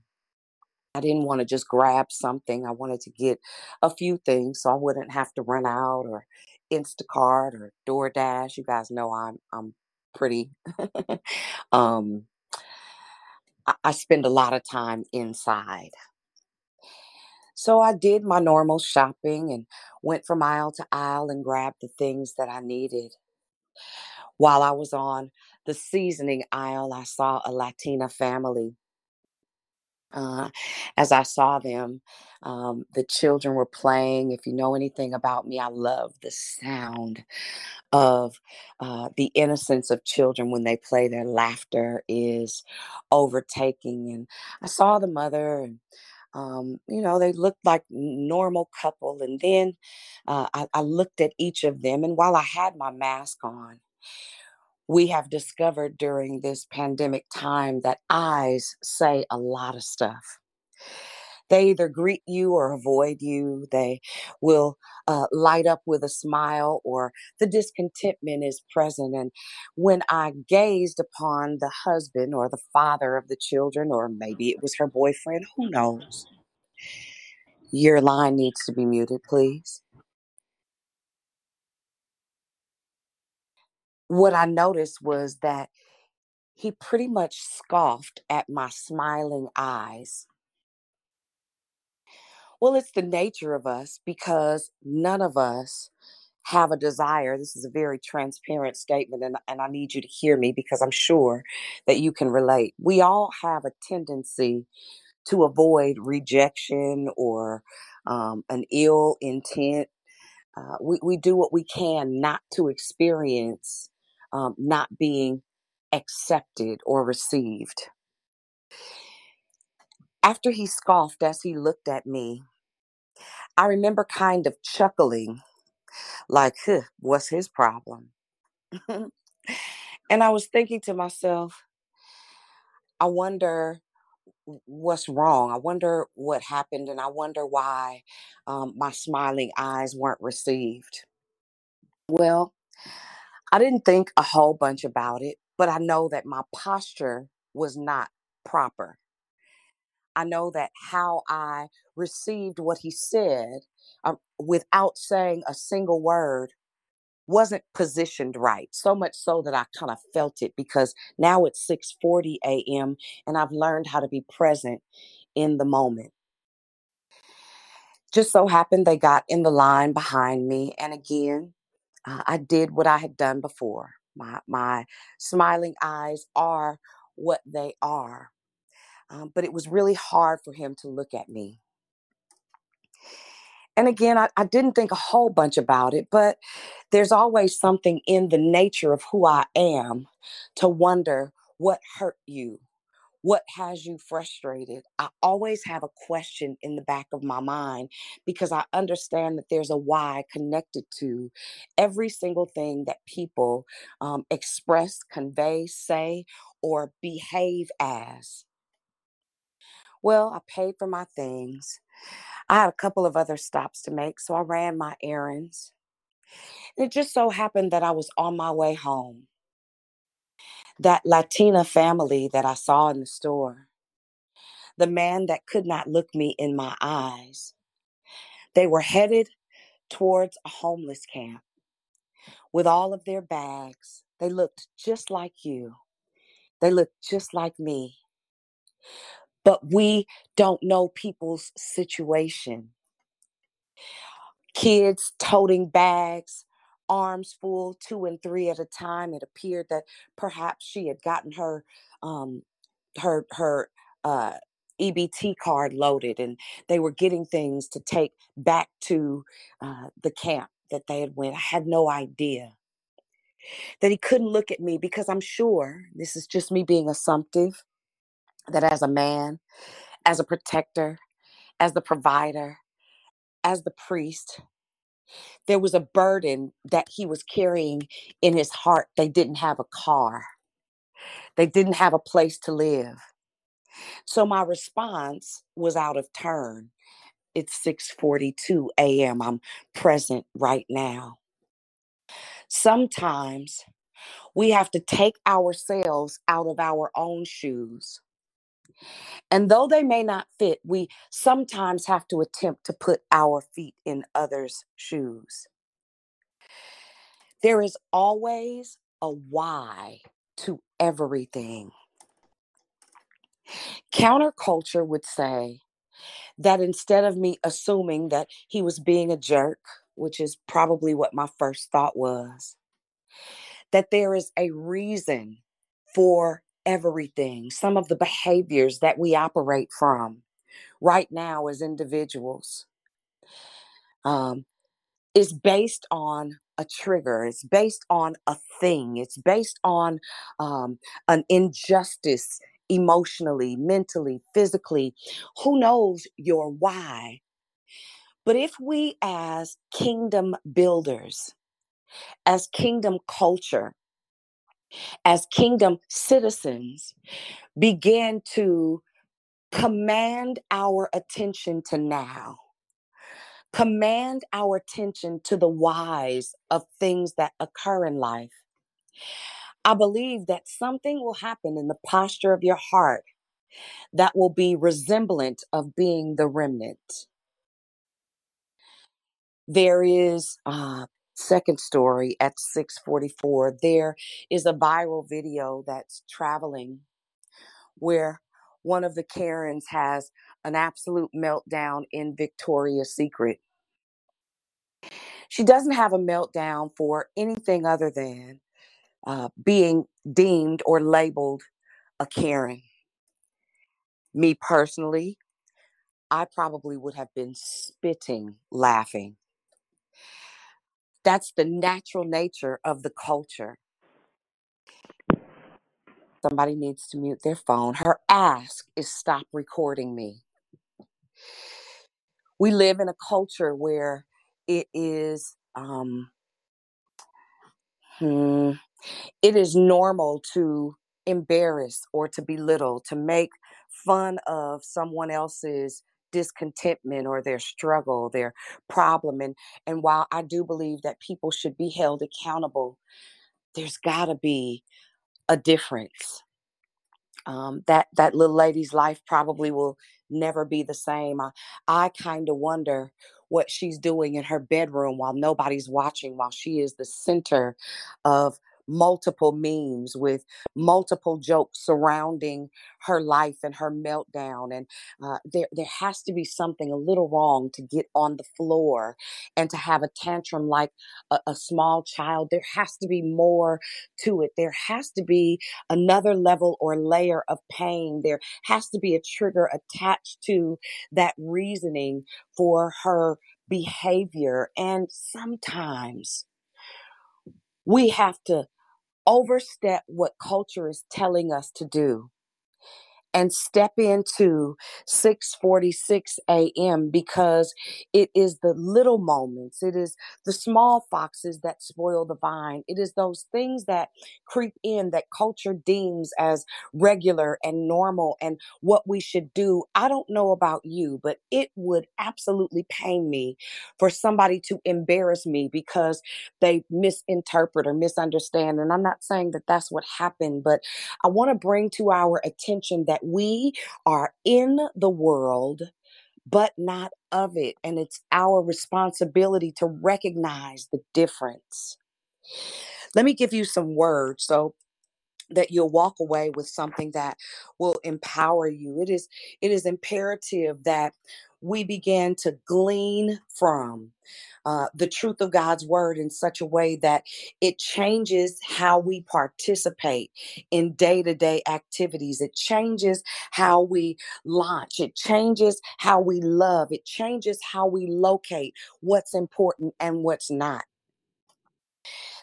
I didn't want to just grab something. I wanted to get a few things so I wouldn't have to run out or Instacart or DoorDash. You guys know I'm I'm pretty um I, I spend a lot of time inside. So I did my normal shopping and went from aisle to aisle and grabbed the things that I needed. While I was on the seasoning aisle, I saw a Latina family. Uh, as I saw them, um, the children were playing. If you know anything about me, I love the sound of uh, the innocence of children when they play. Their laughter is overtaking. And I saw the mother, and um, you know, they looked like normal couple. And then uh, I, I looked at each of them, and while I had my mask on, we have discovered during this pandemic time that eyes say a lot of stuff. They either greet you or avoid you. They will uh, light up with a smile or the discontentment is present. And when I gazed upon the husband or the father of the children, or maybe it was her boyfriend, who knows? Your line needs to be muted, please. What I noticed was that he pretty much scoffed at my smiling eyes. Well, it's the nature of us because none of us have a desire. This is a very transparent statement, and, and I need you to hear me because I'm sure that you can relate. We all have a tendency to avoid rejection or um, an ill intent. Uh, we, we do what we can not to experience um, not being accepted or received. After he scoffed as he looked at me, I remember kind of chuckling, like, huh, what's his problem? and I was thinking to myself, I wonder what's wrong. I wonder what happened, and I wonder why um, my smiling eyes weren't received. Well, I didn't think a whole bunch about it, but I know that my posture was not proper. I know that how I received what he said um, without saying a single word wasn't positioned right so much so that i kind of felt it because now it's 6:40 a.m. and I've learned how to be present in the moment just so happened they got in the line behind me and again uh, I did what I had done before. My my smiling eyes are what they are um, but it was really hard for him to look at me. And again, I, I didn't think a whole bunch about it, but there's always something in the nature of who I am to wonder what hurt you, what has you frustrated. I always have a question in the back of my mind because I understand that there's a why connected to every single thing that people um, express, convey, say, or behave as. Well, I paid for my things. I had a couple of other stops to make, so I ran my errands. It just so happened that I was on my way home. That Latina family that I saw in the store, the man that could not look me in my eyes, they were headed towards a homeless camp with all of their bags. They looked just like you, they looked just like me. But we don't know people's situation kids toting bags, arms full, two and three at a time. It appeared that perhaps she had gotten her um, her her uh, EBT card loaded, and they were getting things to take back to uh, the camp that they had went. I had no idea that he couldn't look at me because I'm sure this is just me being assumptive. That as a man, as a protector, as the provider, as the priest, there was a burden that he was carrying in his heart. They didn't have a car, they didn't have a place to live. So my response was out of turn. It's 6:42 a.m. I'm present right now. Sometimes we have to take ourselves out of our own shoes. And though they may not fit, we sometimes have to attempt to put our feet in others' shoes. There is always a why to everything. Counterculture would say that instead of me assuming that he was being a jerk, which is probably what my first thought was, that there is a reason for everything, some of the behaviors that we operate from right now as individuals. Um, is based on a trigger. It's based on a thing. It's based on um, an injustice emotionally, mentally, physically. Who knows your why? But if we, as kingdom builders, as kingdom culture, as kingdom citizens, begin to command our attention to now, command our attention to the whys of things that occur in life. I believe that something will happen in the posture of your heart that will be resemblant of being the remnant. There is uh, second story at 644 there is a viral video that's traveling where one of the karens has an absolute meltdown in victoria's secret. She doesn't have a meltdown for anything other than uh, being deemed or labeled a karen. Me personally i probably would have been spitting laughing that's the natural nature of the culture Somebody needs to mute their phone. Her ask is stop recording me. We live in a culture where it is um hmm, it is normal to embarrass or to belittle, to make fun of someone else's discontentment or their struggle, their problem. And and while I do believe that people should be held accountable, there's gotta be a difference. um, that that little lady's life probably will never be the same. I, I kind of wonder what she's doing in her bedroom while nobody's watching, while she is the center of multiple memes with multiple jokes surrounding her life and her meltdown and uh, there there has to be something a little wrong to get on the floor and to have a tantrum like a, a small child. There has to be more to it. There has to be another level or layer of pain. There has to be a trigger attached to that reasoning for her behavior. And sometimes we have to overstep what culture is telling us to do and step into 6:46 a.m. because it is the little moments it is the small foxes that spoil the vine it is those things that creep in that culture deems as regular and normal and what we should do I don't know about you but it would absolutely pain me for somebody to embarrass me because they misinterpret or misunderstand and I'm not saying that that's what happened but I want to bring to our attention that we are in the world, but not of it. And it's our responsibility to recognize the difference. Let me give you some words so that you'll walk away with something that will empower you. It is it is imperative that we begin to glean from uh, the truth of God's word in such a way that it changes how we participate in day to day activities. It changes how we launch. It changes how we love. It changes how we locate what's important and what's not.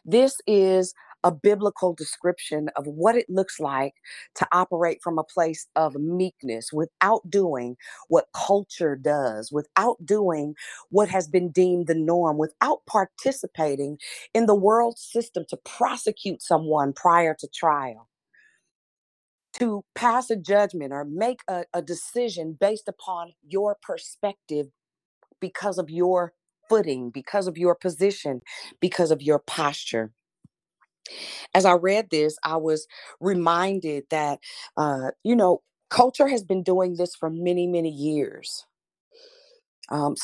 This is a biblical description of what it looks like to operate from a place of meekness without doing what culture does, without doing what has been deemed the norm, without participating in the world system to prosecute someone prior to trial. To pass a judgment or make a, a decision based upon your perspective because of your footing, because of your position, because of your posture as I read this, I was reminded that, uh, you know, culture has been doing this for many, many years. Um,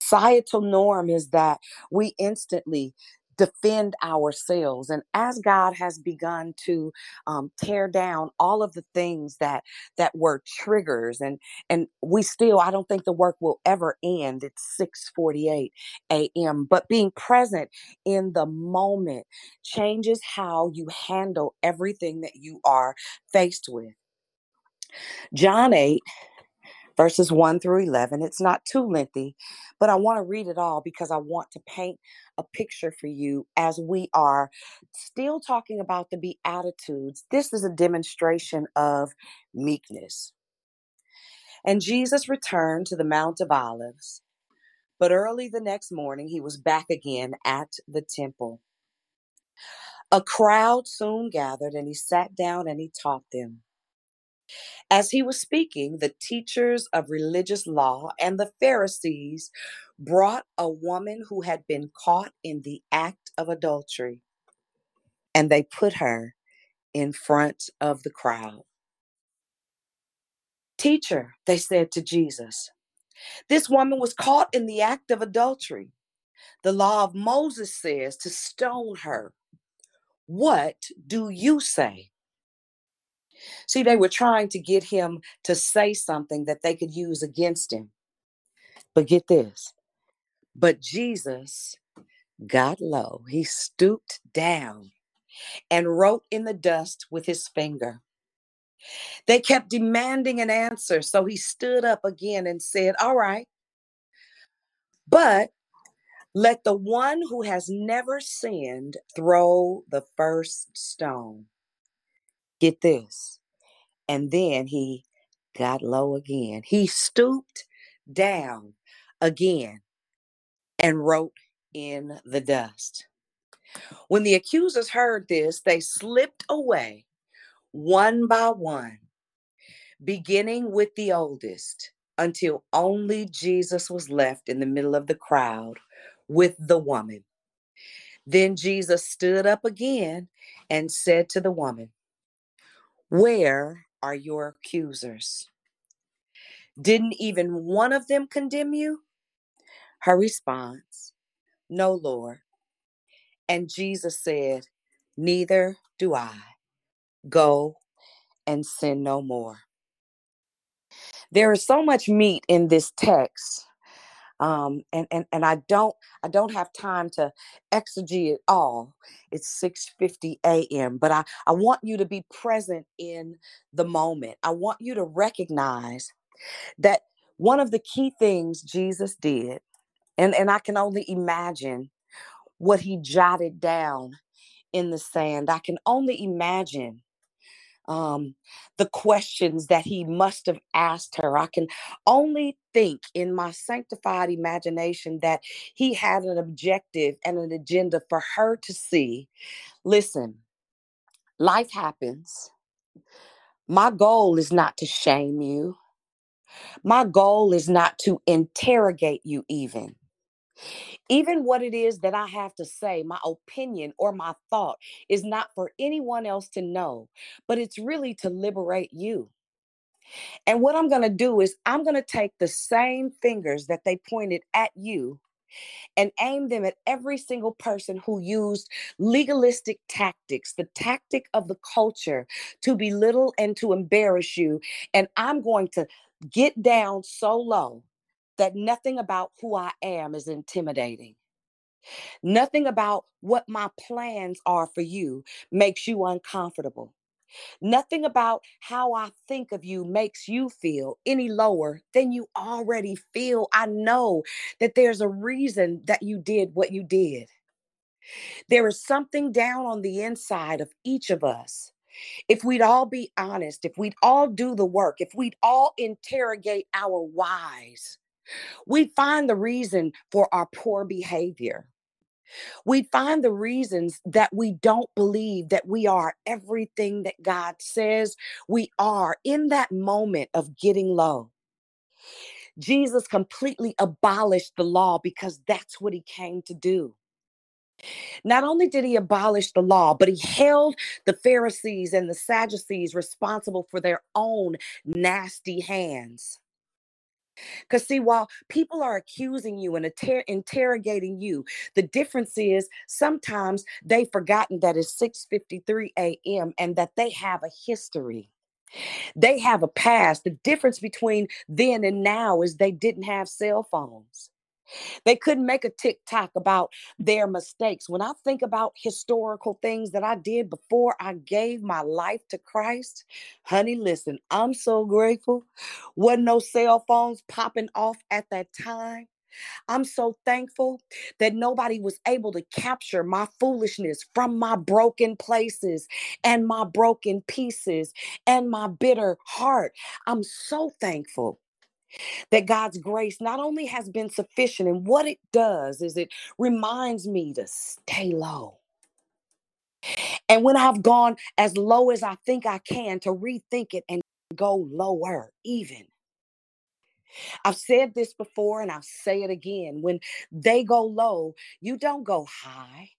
societal norm is that we instantly defend ourselves and as god has begun to um, tear down all of the things that that were triggers and and we still i don't think the work will ever end it's 6:48 a.m. but being present in the moment changes how you handle everything that you are faced with John 8 verses 1 through 11. It's not too lengthy, but I want to read it all because I want to paint a picture for you as we are still talking about the Beatitudes. This is a demonstration of meekness. And Jesus returned to the Mount of Olives, but early the next morning he was back again at the temple. A crowd soon gathered, and he sat down and he taught them. As he was speaking, the teachers of religious law and the Pharisees brought a woman who had been caught in the act of adultery, and they put her in front of the crowd. Teacher, they said to Jesus, this woman was caught in the act of adultery. The law of Moses says to stone her. What do you say? See, they were trying to get him to say something that they could use against him. But get this. But Jesus got low. He stooped down and wrote in the dust with his finger. They kept demanding an answer. So he stood up again and said, All right, but let the one who has never sinned throw the first stone. Get this. And then he got low again. He stooped down again and wrote in the dust. When the accusers heard this, they slipped away one by one, beginning with the oldest, until only Jesus was left in the middle of the crowd with the woman. Then Jesus stood up again and said to the woman, Where are your accusers? Didn't even one of them condemn you? Her response, No, Lord. And Jesus said, Neither do I. Go and sin no more. There is so much meat in this text. Um, and, and and I don't I don't have time to exegete it all. It's 6:50 a.m. But I, I want you to be present in the moment. I want you to recognize that one of the key things Jesus did, and, and I can only imagine what he jotted down in the sand. I can only imagine um, the questions that he must have asked her. I can only think in my sanctified imagination that he had an objective and an agenda for her to see. Listen, life happens. My goal is not to shame you. My goal is not to interrogate you, even. Even what it is that I have to say, my opinion or my thought, is not for anyone else to know, but it's really to liberate you. And what I'm going to do is, I'm going to take the same fingers that they pointed at you and aim them at every single person who used legalistic tactics, the tactic of the culture to belittle and to embarrass you. And I'm going to get down so low that nothing about who I am is intimidating. Nothing about what my plans are for you makes you uncomfortable. Nothing about how I think of you makes you feel any lower than you already feel. I know that there's a reason that you did what you did. There is something down on the inside of each of us. If we'd all be honest, if we'd all do the work, if we'd all interrogate our whys, we'd find the reason for our poor behavior we find the reasons that we don't believe that we are everything that God says we are in that moment of getting low. Jesus completely abolished the law because that's what he came to do. Not only did he abolish the law, but he held the Pharisees and the Sadducees responsible for their own nasty hands. Because, see, while people are accusing you and inter- interrogating you, the difference is sometimes they've forgotten that it's 6:53 a.m. and that they have a history. They have a past. The difference between then and now is they didn't have cell phones. They couldn't make a TikTok about their mistakes. When I think about historical things that I did before I gave my life to Christ, honey, listen, I'm so grateful. Wasn't no cell phones popping off at that time. I'm so thankful that nobody was able to capture my foolishness from my broken places and my broken pieces and my bitter heart. I'm so thankful that God's grace not only has been sufficient, and what it does is it reminds me to stay low. And when I've gone as low as I think I can, to rethink it and go lower, even. I've said this before and I'll say it again. When they go low, you don't go high,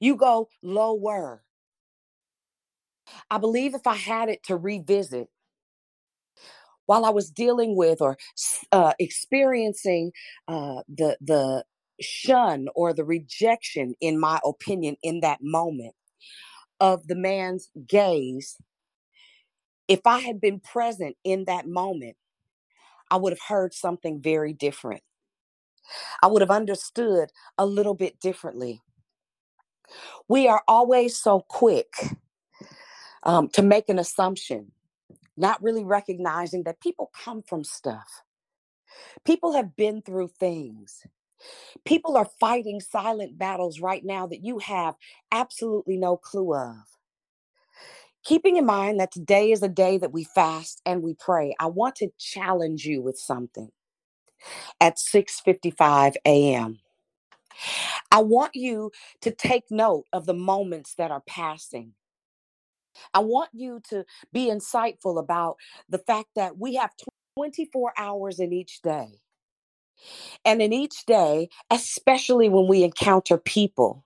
you go lower. I believe if I had it to revisit, while I was dealing with or uh, experiencing uh, the the shun or the rejection, in my opinion, in that moment of the man's gaze, if I had been present in that moment, I would have heard something very different. I would have understood a little bit differently. We are always so quick um, to make an assumption, not really recognizing that people come from stuff. People have been through things. People are fighting silent battles right now that you have absolutely no clue of. Keeping in mind that today is a day that we fast and we pray, I want to challenge you with something at 6:55 a.m. I want you to take note of the moments that are passing. I want you to be insightful about the fact that we have 24 hours in each day. And in each day, especially when we encounter people,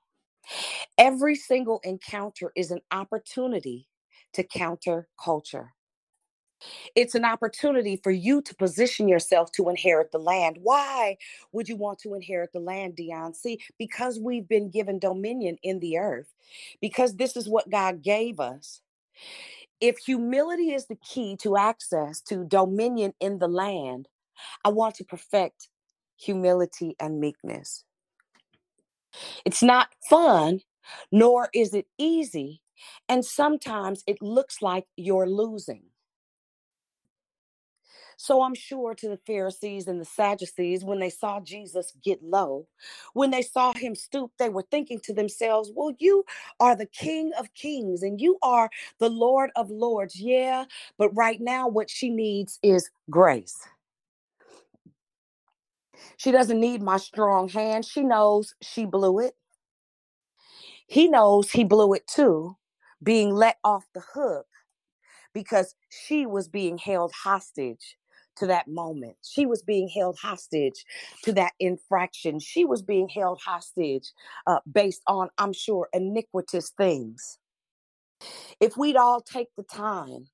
every single encounter is an opportunity to counter culture. It's an opportunity for you to position yourself to inherit the land. Why would you want to inherit the land, Dion? See, because we've been given dominion in the earth, because this is what God gave us. If humility is the key to access to dominion in the land, I want to perfect humility and meekness. It's not fun, nor is it easy, and sometimes it looks like you're losing. So I'm sure to the Pharisees and the Sadducees, when they saw Jesus get low, when they saw him stoop, they were thinking to themselves, Well, you are the King of Kings and you are the Lord of Lords. Yeah, but right now, what she needs is grace. She doesn't need my strong hand. She knows she blew it. He knows he blew it too, being let off the hook because she was being held hostage to that moment. She was being held hostage to that infraction. She was being held hostage uh, based on, I'm sure, iniquitous things. If we'd all take the time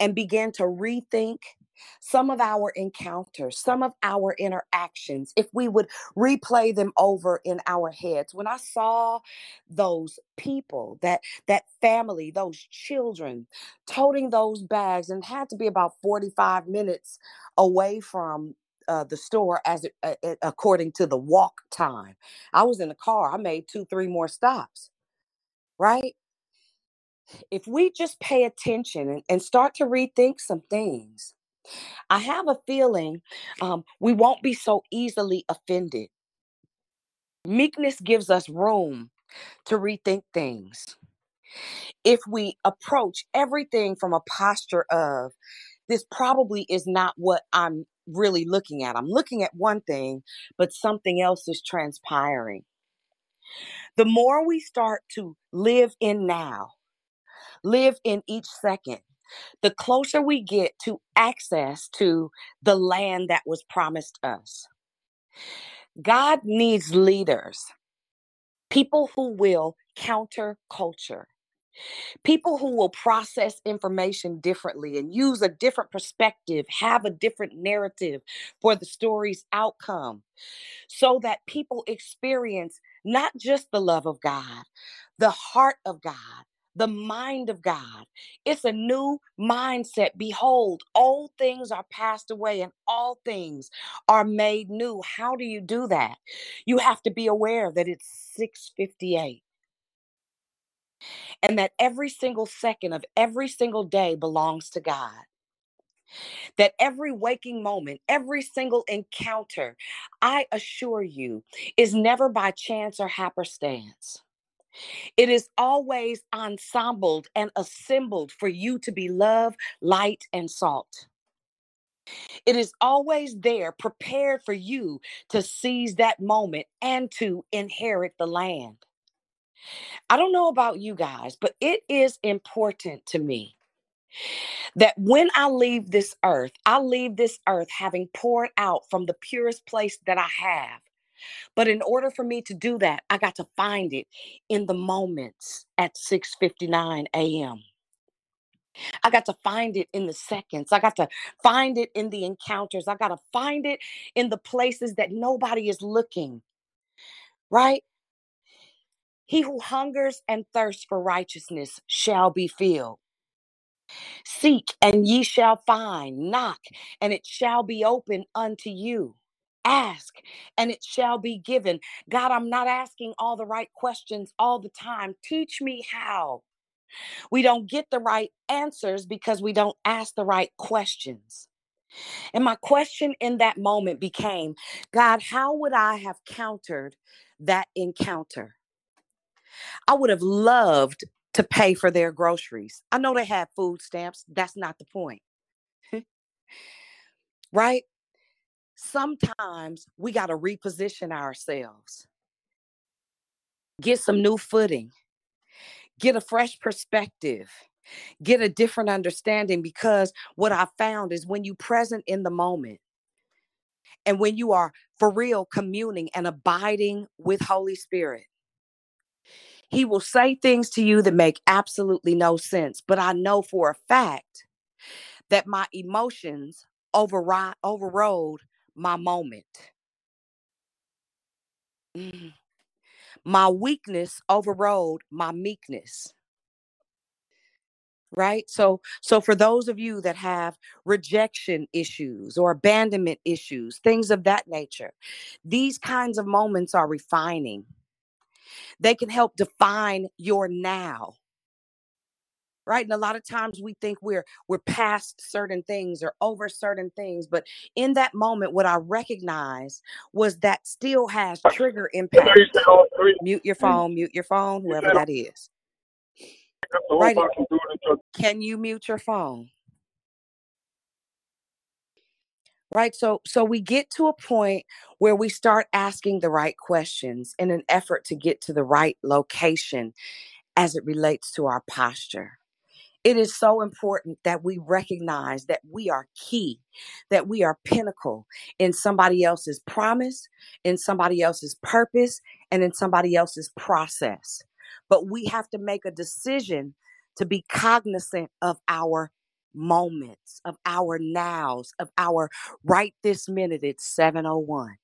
and begin to rethink some of our encounters, some of our interactions, if we would replay them over in our heads. When I saw those people, that that family, those children toting those bags and had to be about 45 minutes away from uh, the store as it, uh, according to the walk time. I was in the car. I made two, three more stops. Right? If we just pay attention and, and start to rethink some things, I have a feeling um, we won't be so easily offended. Meekness gives us room to rethink things. If we approach everything from a posture of, this probably is not what I'm really looking at. I'm looking at one thing, but something else is transpiring. The more we start to live in now, live in each second, the closer we get to access to the land that was promised us. God needs leaders, people who will counter culture, people who will process information differently and use a different perspective, have a different narrative for the story's outcome, so that people experience not just the love of God, the heart of God, the mind of God. It's a new mindset. Behold, old things are passed away and all things are made new. How do you do that? You have to be aware that it's 658 and that every single second of every single day belongs to God. That every waking moment, every single encounter, I assure you, is never by chance or happenstance. It is always ensembled and assembled for you to be love, light, and salt. It is always there, prepared for you to seize that moment and to inherit the land. I don't know about you guys, but it is important to me that when I leave this earth, I leave this earth having poured out from the purest place that I have but in order for me to do that, I got to find it in the moments at 6:59 a.m. I got to find it in the seconds. I got to find it in the encounters. I got to find it in the places that nobody is looking. right? He who hungers and thirsts for righteousness shall be filled. Seek and ye shall find. Knock and it shall be open unto you. Ask and it shall be given. God, I'm not asking all the right questions all the time. Teach me how. We don't get the right answers because we don't ask the right questions. And my question in that moment became God, how would I have countered that encounter? I would have loved to pay for their groceries. I know they had food stamps. That's not the point. right? Sometimes we got to reposition ourselves, get some new footing, get a fresh perspective, get a different understanding. Because what I found is when you present in the moment and when you are for real communing and abiding with Holy Spirit, he will say things to you that make absolutely no sense. But I know for a fact that my emotions override overrode my moment. Mm. My weakness overrode my meekness. Right? So so for those of you that have rejection issues or abandonment issues, things of that nature, these kinds of moments are refining. They can help define your now right? And a lot of times we think we're we're past certain things or over certain things but in that moment what i recognized was that still has trigger impact. mute your phone mute your phone whoever that is. Right can you mute your phone? Right so so we get to a point where we start asking the right questions in an effort to get to the right location as it relates to our posture it is so important that we recognize that we are key, that we are pinnacle in somebody else's promise, in somebody else's purpose, and in somebody else's process. But we have to make a decision to be cognizant of our moments, of our nows, of our right this minute, it's 701.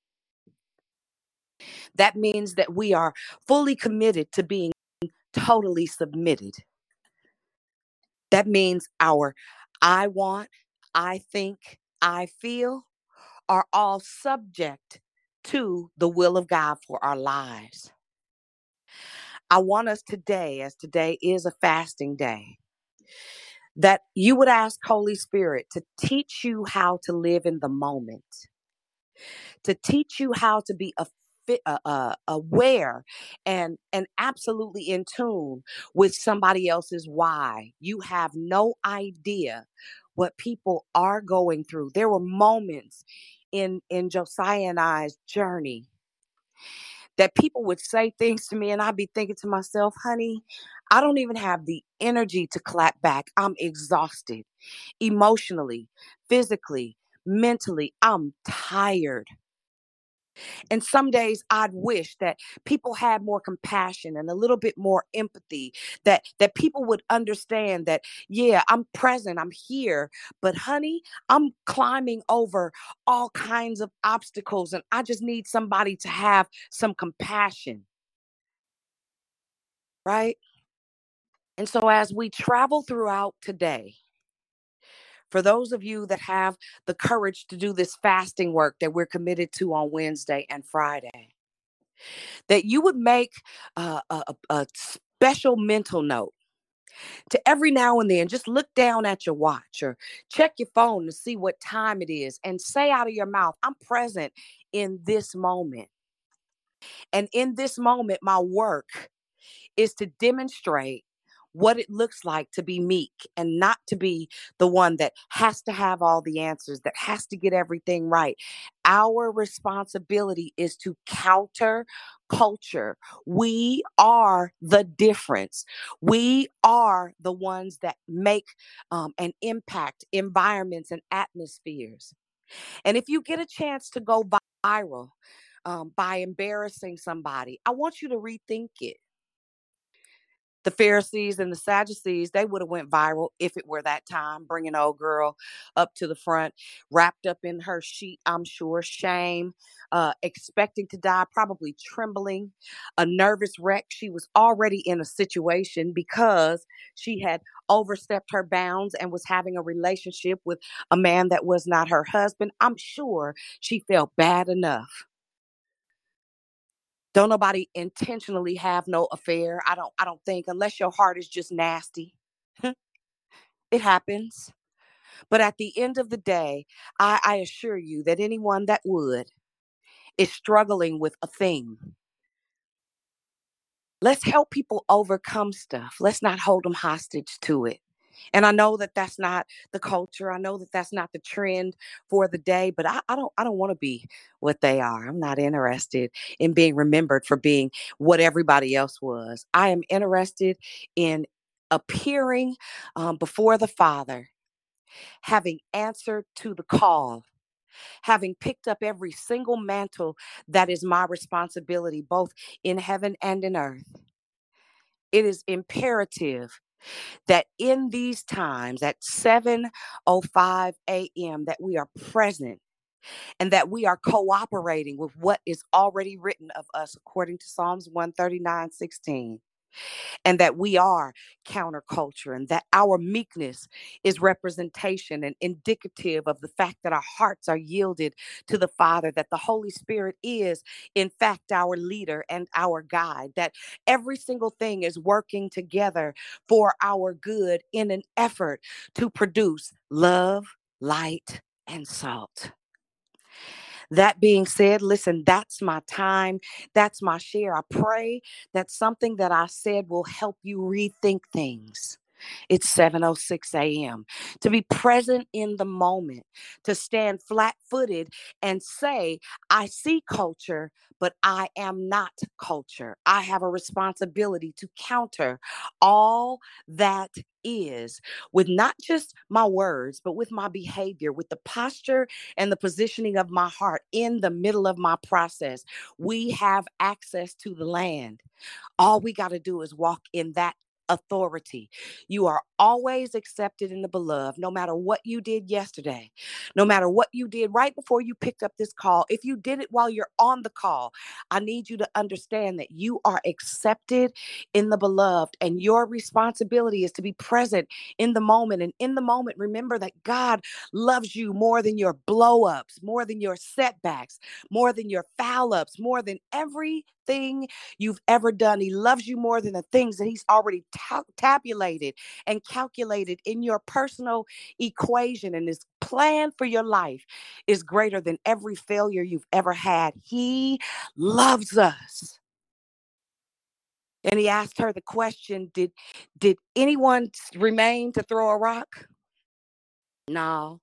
That means that we are fully committed to being totally submitted that means our I want, I think, I feel are all subject to the will of God for our lives. I want us today, as today is a fasting day, that you would ask Holy Spirit to teach you how to live in the moment, to teach you how to be a uh, uh, aware and and absolutely in tune with somebody else's why. You have no idea what people are going through. There were moments in in Josiah and I's journey that people would say things to me and I'd be thinking to myself, honey, I don't even have the energy to clap back. I'm exhausted emotionally, physically, mentally. I'm tired. And some days I'd wish that people had more compassion and a little bit more empathy, that that people would understand that yeah, I'm present, I'm here, but honey, I'm climbing over all kinds of obstacles and I just need somebody to have some compassion. Right? And so as we travel throughout today, for those of you that have the courage to do this fasting work that we're committed to on Wednesday and Friday, that you would make uh, a, a special mental note to every now and then just look down at your watch or check your phone to see what time it is and say out of your mouth, I'm present in this moment. And in this moment, my work is to demonstrate what it looks like to be meek and not to be the one that has to have all the answers, that has to get everything right. Our responsibility is to counter culture. We are the difference. We are the ones that make um, and impact environments and atmospheres. And if you get a chance to go viral um, by embarrassing somebody, I want you to rethink it the Pharisees and the Sadducees, they would have went viral if it were that time, bringing old girl up to the front, wrapped up in her sheet, I'm sure, shame, uh, expecting to die, probably trembling, a nervous wreck. She was already in a situation because she had overstepped her bounds and was having a relationship with a man that was not her husband. I'm sure she felt bad enough don't nobody intentionally have no affair. I don't I don't think unless your heart is just nasty. it happens. But at the end of the day, I, I assure you that anyone that would is struggling with a thing. Let's help people overcome stuff. Let's not hold them hostage to it. And I know that that's not the culture. I know that that's not the trend for the day, but I, I don't I don't want to be what they are. I'm not interested in being remembered for being what everybody else was. I am interested in appearing um, before the Father, having answered to the call having picked up every single mantle that is my responsibility, both in heaven and in earth. It is imperative that in these times at 7:05 a.m. that we are present and that we are cooperating with what is already written of us according to Psalms 139 16 and that we are counterculture and that our meekness is representation and indicative of the fact that our hearts are yielded to the Father, that the Holy Spirit is, in fact, our leader and our guide, that every single thing is working together for our good in an effort to produce love, light, and salt. That being said, listen, that's my time. That's my share. I pray that something that I said will help you rethink things. It's 7:06 a.m. To be present in the moment, to stand flat-footed and say, I see culture, but I am not culture. I have a responsibility to counter all that is with not just my words, but with my behavior, with the posture and the positioning of my heart in the middle of my process. We have access to the land. All we got to do is walk in that authority. You are always accepted in the beloved, no matter what you did yesterday, no matter what you did right before you picked up this call. If you did it while you're on the call, I need you to understand that you are accepted in the beloved, and your responsibility is to be present in the moment. And in the moment, remember that God loves you more than your blow ups, more than your setbacks, more than your foul ups, more than every thing you've ever done. He loves you more than the things that He's already ta- tabulated and calculated in your personal equation. And His plan for your life is greater than every failure you've ever had. He loves us. And he asked her the question Did, did anyone remain to throw a rock? No.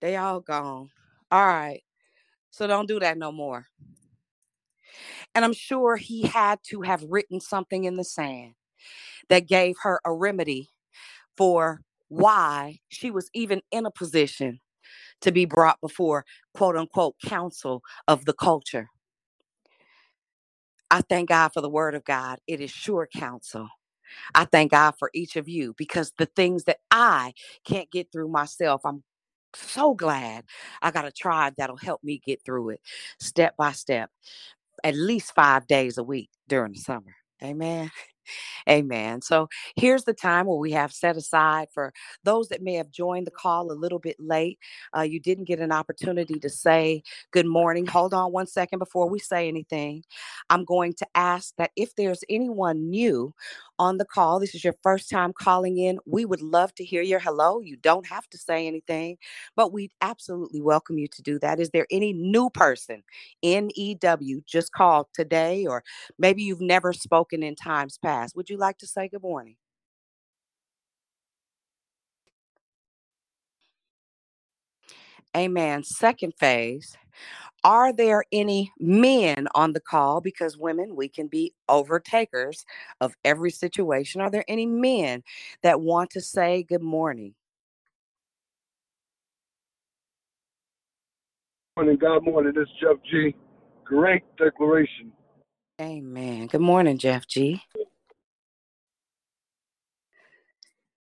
They all gone. All right. So don't do that no more. And I'm sure he had to have written something in the sand that gave her a remedy for why she was even in a position to be brought before quote unquote council of the culture. I thank God for the word of God. It is sure counsel. I thank God for each of you because the things that I can't get through myself, I'm so glad I got a tribe that'll help me get through it step by step at least five days a week during the summer. Amen. Amen. So here's the time where we have set aside for those that may have joined the call a little bit late. Uh, you didn't get an opportunity to say good morning. Hold on one second before we say anything. I'm going to ask that if there's anyone new on the call, this is your first time calling in, we would love to hear your hello. You don't have to say anything, but we absolutely welcome you to do that. Is there any new person, N E W, just called today, or maybe you've never spoken in times past? Would you like to say good morning? Amen. Second phase. Are there any men on the call? Because women, we can be overtakers of every situation. Are there any men that want to say good morning? Morning, God morning. This is Jeff G. Great declaration. Amen. Good morning, Jeff G.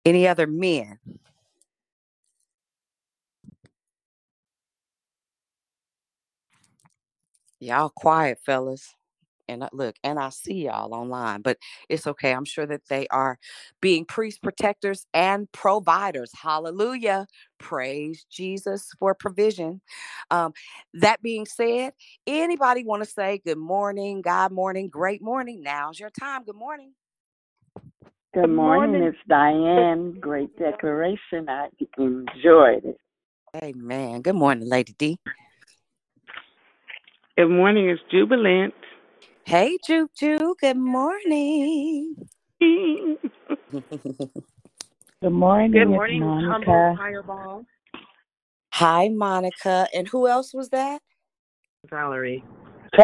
Any other men? Y'all quiet, fellas. And I- look, and I see y'all online, but it's okay. I'm sure that they are being priest protectors and providers. Hallelujah. Praise Jesus for provision. Um, that being said, anybody want to say good morning, God morning, great morning? Now's your time. Good morning. Good morning, it's Diane. Great declaration. I enjoyed it. Amen. Good morning, Lady D. Good morning, it's Jubilant. Hey, Juke Juke. Good morning. Good morning, Good morning, Monica. fireball. Hi, Monica. And who else was that? Valerie.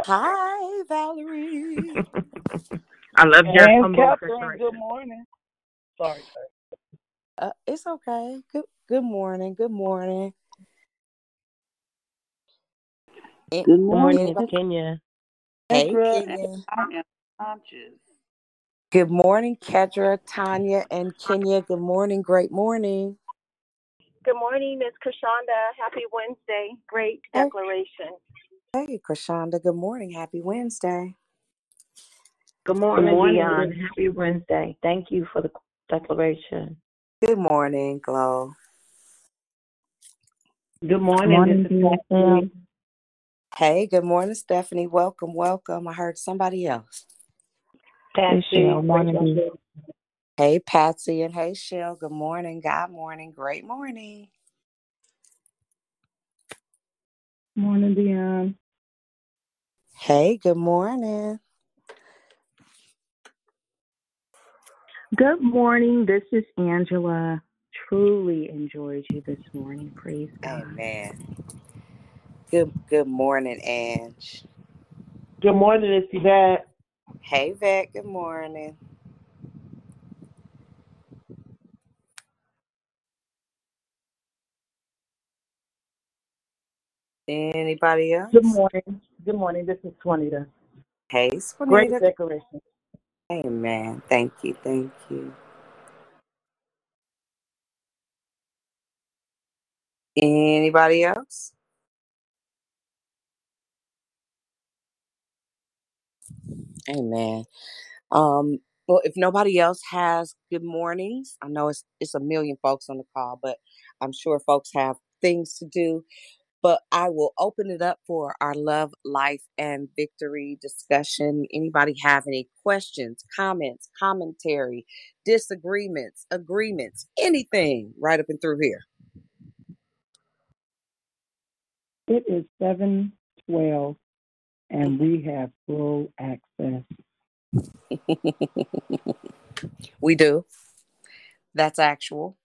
Hi, Valerie. I love your And humble Catherine, good morning. Sorry. Uh, it's okay. Good good morning. Good morning. Eh, A- Good morning, it's anybody- Kenya. Hey, Kendra, Kenya. I am conscious. Good morning, Kedra, Tanya, and Kenya. Good morning. Great morning. Good morning, Miss Krishanda. Happy Wednesday. Great Hey. declaration. Hey, Krishanda. Good morning. Happy Wednesday. Good morning, morning. Dion. Happy Wednesday. Thank you for the declaration. Good morning, Glow. Good morning. morning, this is dear Stephanie. Hey, good morning, Stephanie. Welcome, welcome. I heard somebody else. Patsy. Michelle, morning, Hey, Patsy, and hey, Shell. Good morning. God morning. Great morning. Morning, Dion. Hey, good morning. Good morning. This is Angela. Truly enjoyed you this morning. Praise God. Amen. Good good morning, Ange. Good morning, it's Yvette. Hey, Vet. Good morning. Anybody else? Good morning. Good morning, this is Juanita. Hey, Great Swanita. declaration. Amen. Thank you. Thank you. Anybody else? Amen. Um, well, if nobody else has good mornings, I know it's it's a million folks on the call, but I'm sure folks have things to do. But I will open it up for our love, life, and victory discussion. Anybody have any questions, comments, commentary, disagreements, agreements, anything right up and through here? It is seven twelve, and we have full access. we do. That's actual.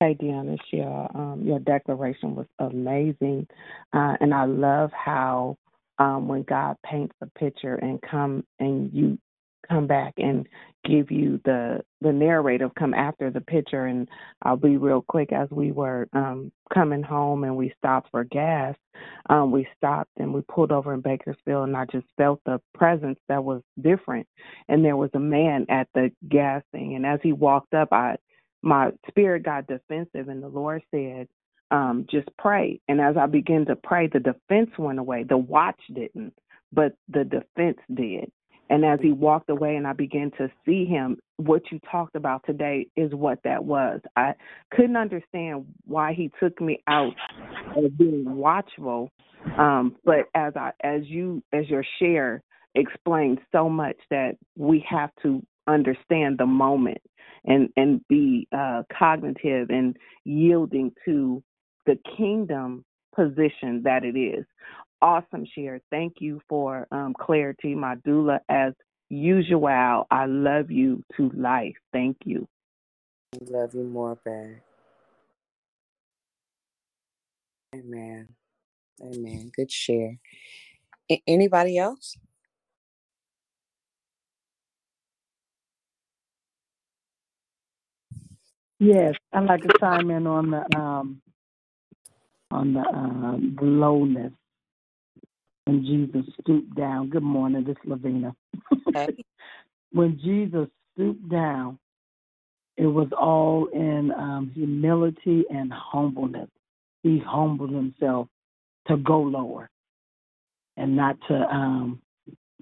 Hey, Deanna, your um, your declaration was amazing, uh, and I love how um, when God paints a picture and come and you come back and give you the the narrative come after the picture. And I'll be real quick. As we were um, coming home and we stopped for gas, um, we stopped and we pulled over in Bakersfield, and I just felt the presence that was different. And there was a man at the gas thing, and as he walked up, I my spirit got defensive and the Lord said, um, just pray. And as I began to pray, the defense went away. The watch didn't, but the defense did. And as he walked away and I began to see him, what you talked about today is what that was. I couldn't understand why he took me out of being watchful. Um, but as I as you as your share explained so much that we have to understand the moment and and be uh, cognitive and yielding to the kingdom position that it is. Awesome share. Thank you for um, clarity, my doula. As usual, I love you to life. Thank you. Love you more, babe. Amen. Amen. Good share. A- anybody else? Yes, I'd like to chime in on the um on the um lowness when Jesus stooped down. Good morning, this is Lavina. When Jesus stooped down, it was all in um, humility and humbleness. He humbled himself to go lower and not to um,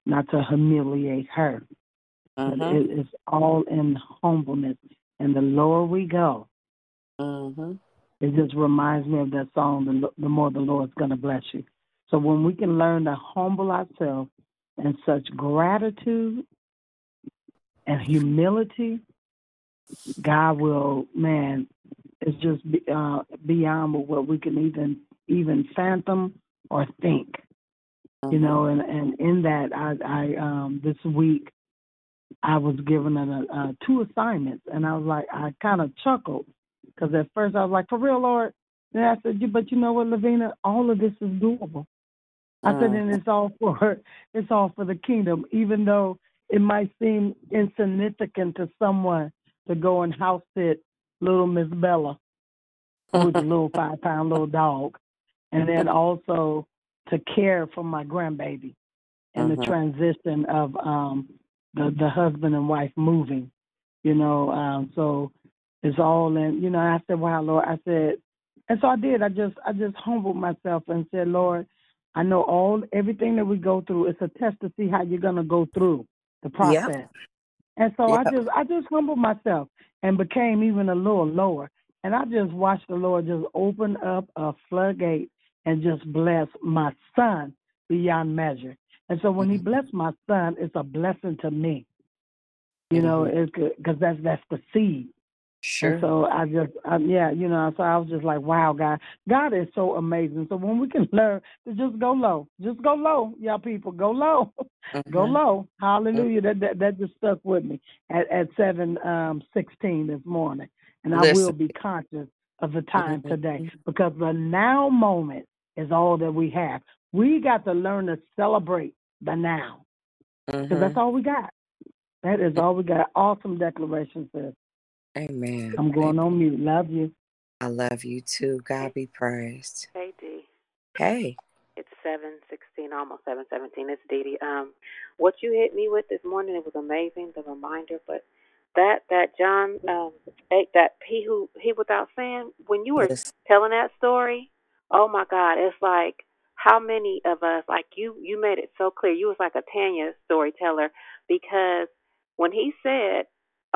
not to humiliate her. Mm-hmm. It, it's all in humbleness. And the lower we go, Mm-hmm. it just reminds me of that song, the, the more the Lord's going to bless you. So when we can learn to humble ourselves in such gratitude and humility, God will, man, it's just uh, beyond what we can even even fathom or think. You know, and and in that, I I um this week I was given a, a two assignments, and I was like, I kind of chuckled because at first I was like, for real, Lord. Then I said, but you know what, Lavina, all of this is doable. I said, and it's all for it's all for the kingdom, even though it might seem insignificant to someone to go and house sit little Miss Bella, who's a little five pound little dog, and then also to care for my grandbaby and the Mhm. transition of um the the husband and wife moving, you know. Um, so it's all in, you know. I said, "Wow, Lord," I said, and so I did. I just I just humbled myself and said, "Lord, I know all everything that we go through. It's a test to see how you're gonna go through the process." And so I just I just humbled myself and became even a little lower. And I just watched the Lord just open up a floodgate and just bless my son beyond measure. And so when he mm-hmm. blessed my son, it's a blessing to me. You mm-hmm. know, it's because that's that's the seed. Sure. And so I just, um, yeah, you know, so I was just like, wow, God, God is so amazing. So when we can learn to just go low, just go low, y'all people, go low, go Mhm. low. Hallelujah. That, that that just stuck with me at at seven um sixteen this morning, and I will be conscious of the time Mhm. today because the now moment is all that we have. We got to learn to celebrate the now because that's Mhm. all we got. That is all we got. Awesome declaration, sis. Amen. I'm going on mute. Love you. I love you too. God be praised. Hey, Dee. Hey. It's seven sixteen, almost seven seventeen. It's Dee Dee. Um, what you hit me with this morning, it was amazing. The reminder, but that that John um eight, that he who he without sin. When you were Yes. telling that story, oh my God, it's like how many of us like you you made it so clear. You was like a Tanya storyteller because when he said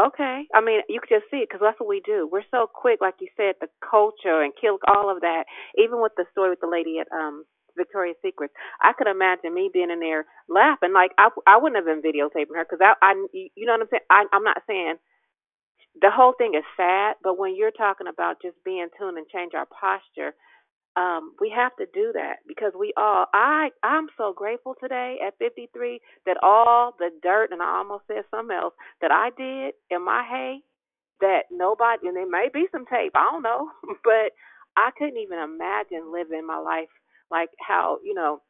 Okay. I mean, you could just see it because that's what we do. We're so quick, like you said, the culture and kill all of that. Even with the story with the lady at um Victoria's Secret, I could imagine me being in there laughing. Like I, I wouldn't have been videotaping her because I, I, you know what I'm saying. I, I'm not saying the whole thing is sad, but when you're talking about just being tuned and change our posture, um, we have to do that because we all I I'm so grateful today at 53 that all the dirt and I almost said something else that I did in my hay that nobody and there may be some tape I don't know but I couldn't even imagine living my life like how you know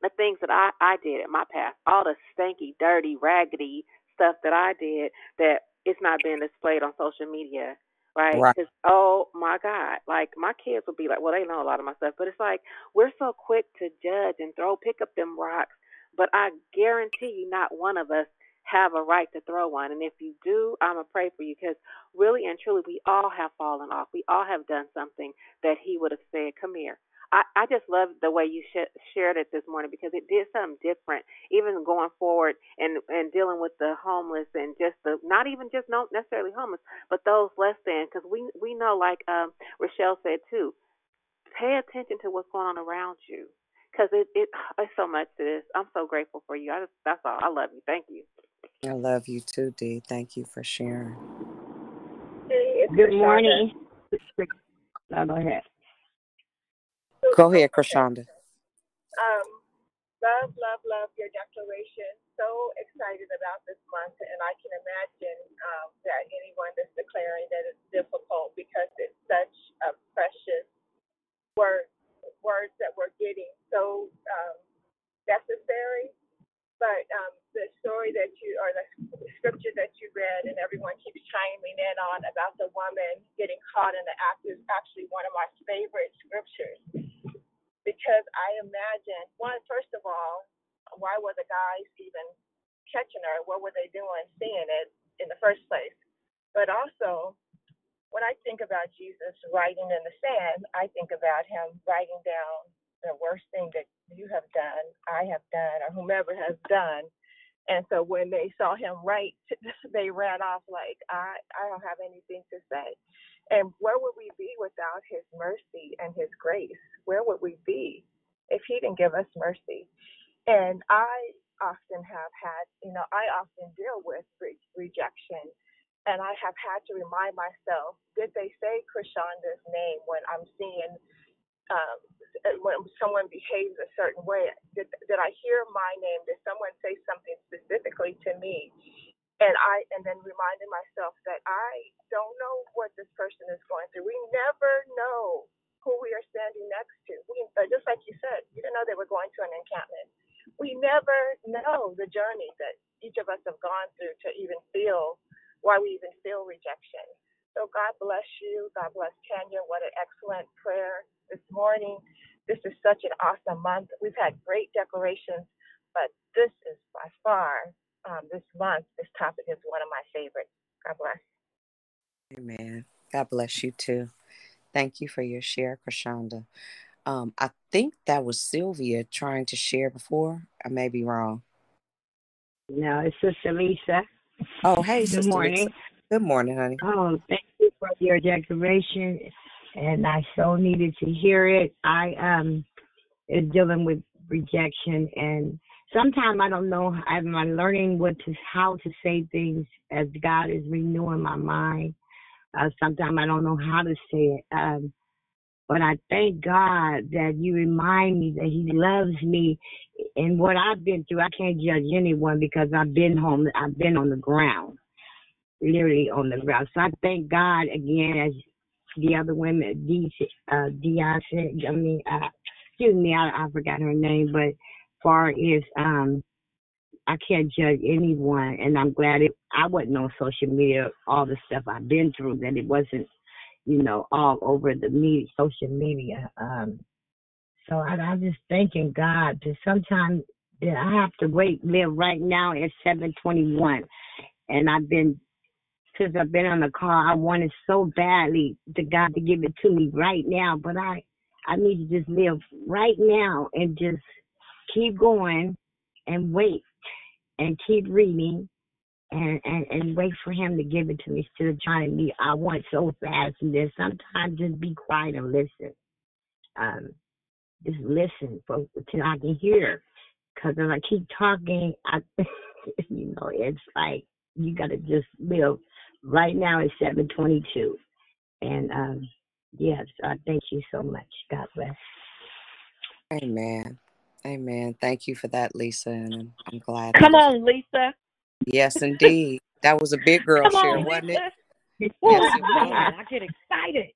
the things that I I did in my past all the stanky dirty raggedy stuff that I did that it's not being displayed on social media right? Right. Because oh my God, like my kids will be like, well, they know a lot of my stuff, but it's like we're so quick to judge and throw, pick up them rocks, but I guarantee you, not one of us have a right to throw one. And if you do, I'm gonna pray for you because really and truly, we all have fallen off. We all have done something that He would have said, "Come here." I, I just love the way you sh- shared it this morning because it did something different, even going forward and and dealing with the homeless and just the not even just not necessarily homeless, but those less than. Because we we know, like um, Rochelle said too, pay attention to what's going on around you because it it it's so much to this. I'm so grateful for you. I just that's all. I love you. Thank you. I love you too, Dee. Thank you for sharing. Good morning. Now go ahead. Go ahead, Krishanda. Um, love, love, love your declaration. So excited about this month, and I can imagine um, that anyone that's declaring that it's difficult because it's such a precious word, words that we're getting so um, necessary. But um, the story that you, or the scripture that you read, and everyone keeps chiming in on about the woman getting caught in the act is actually one of my favorite scriptures because I imagine one first of all, why were the guys even catching her? What were they doing seeing it in the first place? But also, when I think about Jesus writing in the sand, I think about him writing down the worst thing that you have done, I have done, or whomever has done. And so when they saw him write, they ran off like, I, I don't have anything to say. And where would we be without his mercy and his grace? Where would we be if he didn't give us mercy? And I often have had, you know, I often deal with re- rejection. And I have had to remind myself, did they say Krishanda's name when I'm seeing um, when someone behaves a certain way? Did, did I hear my name? Did someone say something specifically to me? And I and then reminding myself that I don't know what this person is going through. We never know who we are standing next to. We uh, just like you said, you didn't know they were going to an encampment. We never know the journey that each of us have gone through to even feel why we even feel rejection. So God bless you. God bless Tanya. What an excellent prayer this morning. This is such an awesome month. We've had great declarations, but this is by far um, this month. This topic is one of my favorites. God bless. Amen. God bless you too. Thank you for your share, Krishanda. Um, I think that was Sylvia trying to share before. I may be wrong. No, it's Sister Lisa. Oh, hey, Good Sister morning. Lisa. Good morning, honey. Oh, thank you for your declaration, and I so needed to hear it. I um is dealing with rejection, and sometimes I don't know. I'm learning what to how to say things as God is renewing my mind. Uh, sometimes I don't know how to say it. Um, but I thank God that you remind me that He loves me and what I've been through. I can't judge anyone because I've been home. I've been on the ground, literally on the ground. So I thank God again, as the other women, D, uh, Dion said. I mean, uh, excuse me, I, I forgot her name, but far as um, I can't judge anyone, and I'm glad it. I wasn't on social media. All the stuff I've been through, that it wasn't you know, all over the media, social media. Um, so I, I'm just thanking God that sometimes that I have to wait, live right now at 721. And I've been, since I've been on the call, I wanted so badly to God to give it to me right now, but I, I need to just live right now and just keep going and wait and keep reading and, and and wait for him to give it to me instead of trying to be I want so fast and then sometimes just be quiet and listen. Um, just listen for till I can hear. Cause if I keep talking, I you know it's like you gotta just live. Right now it's seven twenty two, and um, yes, I thank you so much. God bless. Amen. Amen. Thank you for that, Lisa, and I'm, I'm glad. Come on, Lisa. Yes, indeed. That was a big girl Come share, on, wasn't it? Yes, Ooh, it was. I get excited.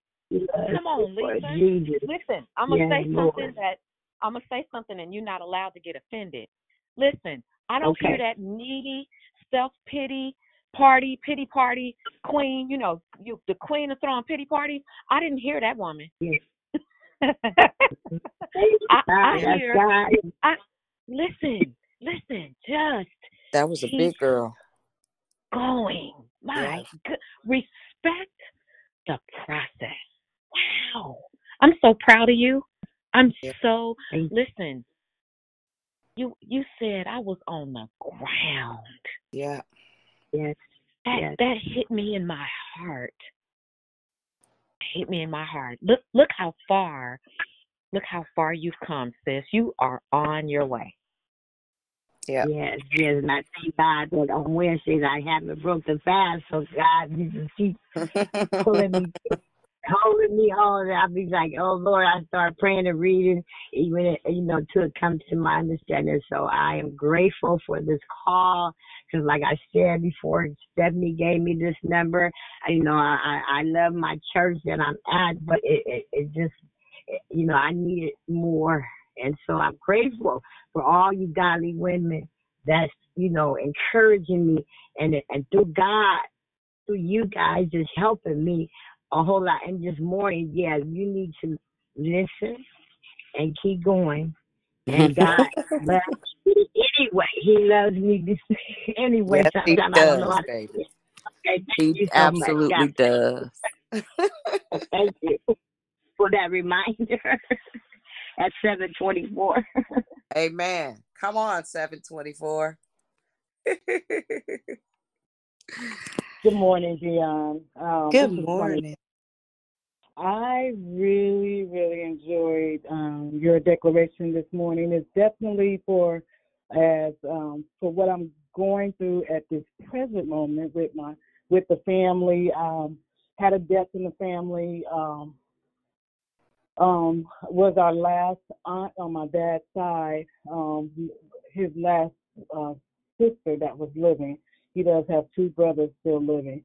Come on, Lisa. Listen, I'm gonna Yes, say something Lord. that I'm gonna say something, and you're not allowed to get offended. Listen, I don't hear that needy self pity party, pity party queen. You know, you the queen of throwing pity parties. I didn't hear that woman. Yes. I, I hear. God. I listen, listen. Just That was a big girl. going. My Yeah. good, respect the process. Wow, I'm so proud of you. I'm Yeah. so Thank listen. You you said I was on the ground. Yeah. Yes. That Yes. that hit me in my heart. Hit me in my heart. Look look how far. Look how far you've come, sis. You are on your way. Yeah. Yes, yes, and I thank God that on Wednesdays I haven't broke the fast, so God you just keep pulling me, holding me on. I'll be like, oh Lord, I start praying and reading, even you know, till it comes to my understanding. So I am grateful for this call because, like I said before, Stephanie gave me this number. You know, I I, I love my church that I'm at, but it it, it just, it, you know, I needed more, and so I'm grateful for all you godly women that's you know encouraging me and and through God through you guys is helping me a whole lot and this morning yeah you need to listen and keep going And God loves me anyway. He loves me anyway. yes, he Sometimes I don't know does, how to baby. say it. Okay, He so absolutely God does. thank you for that reminder at 724. Amen. Come on, 724. Good morning, Dion. Um, Good this morning. I really, really enjoyed um, your declaration this morning. It's definitely for as um, for what I'm going through at this present moment with my with the family. Um, had a death in the family. Um, um, was our last aunt on my dad's side. Um, his last uh, sister that was living. He does have two brothers still living.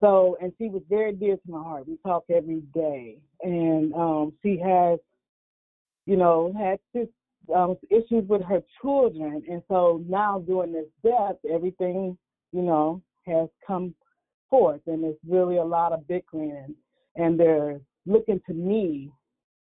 So, and she was very dear to my heart. We talk every day, and um, she has, you know, had um, issues with her children, and so now during this death, everything, you know, has come forth, and it's really a lot of bickering, and they're looking to me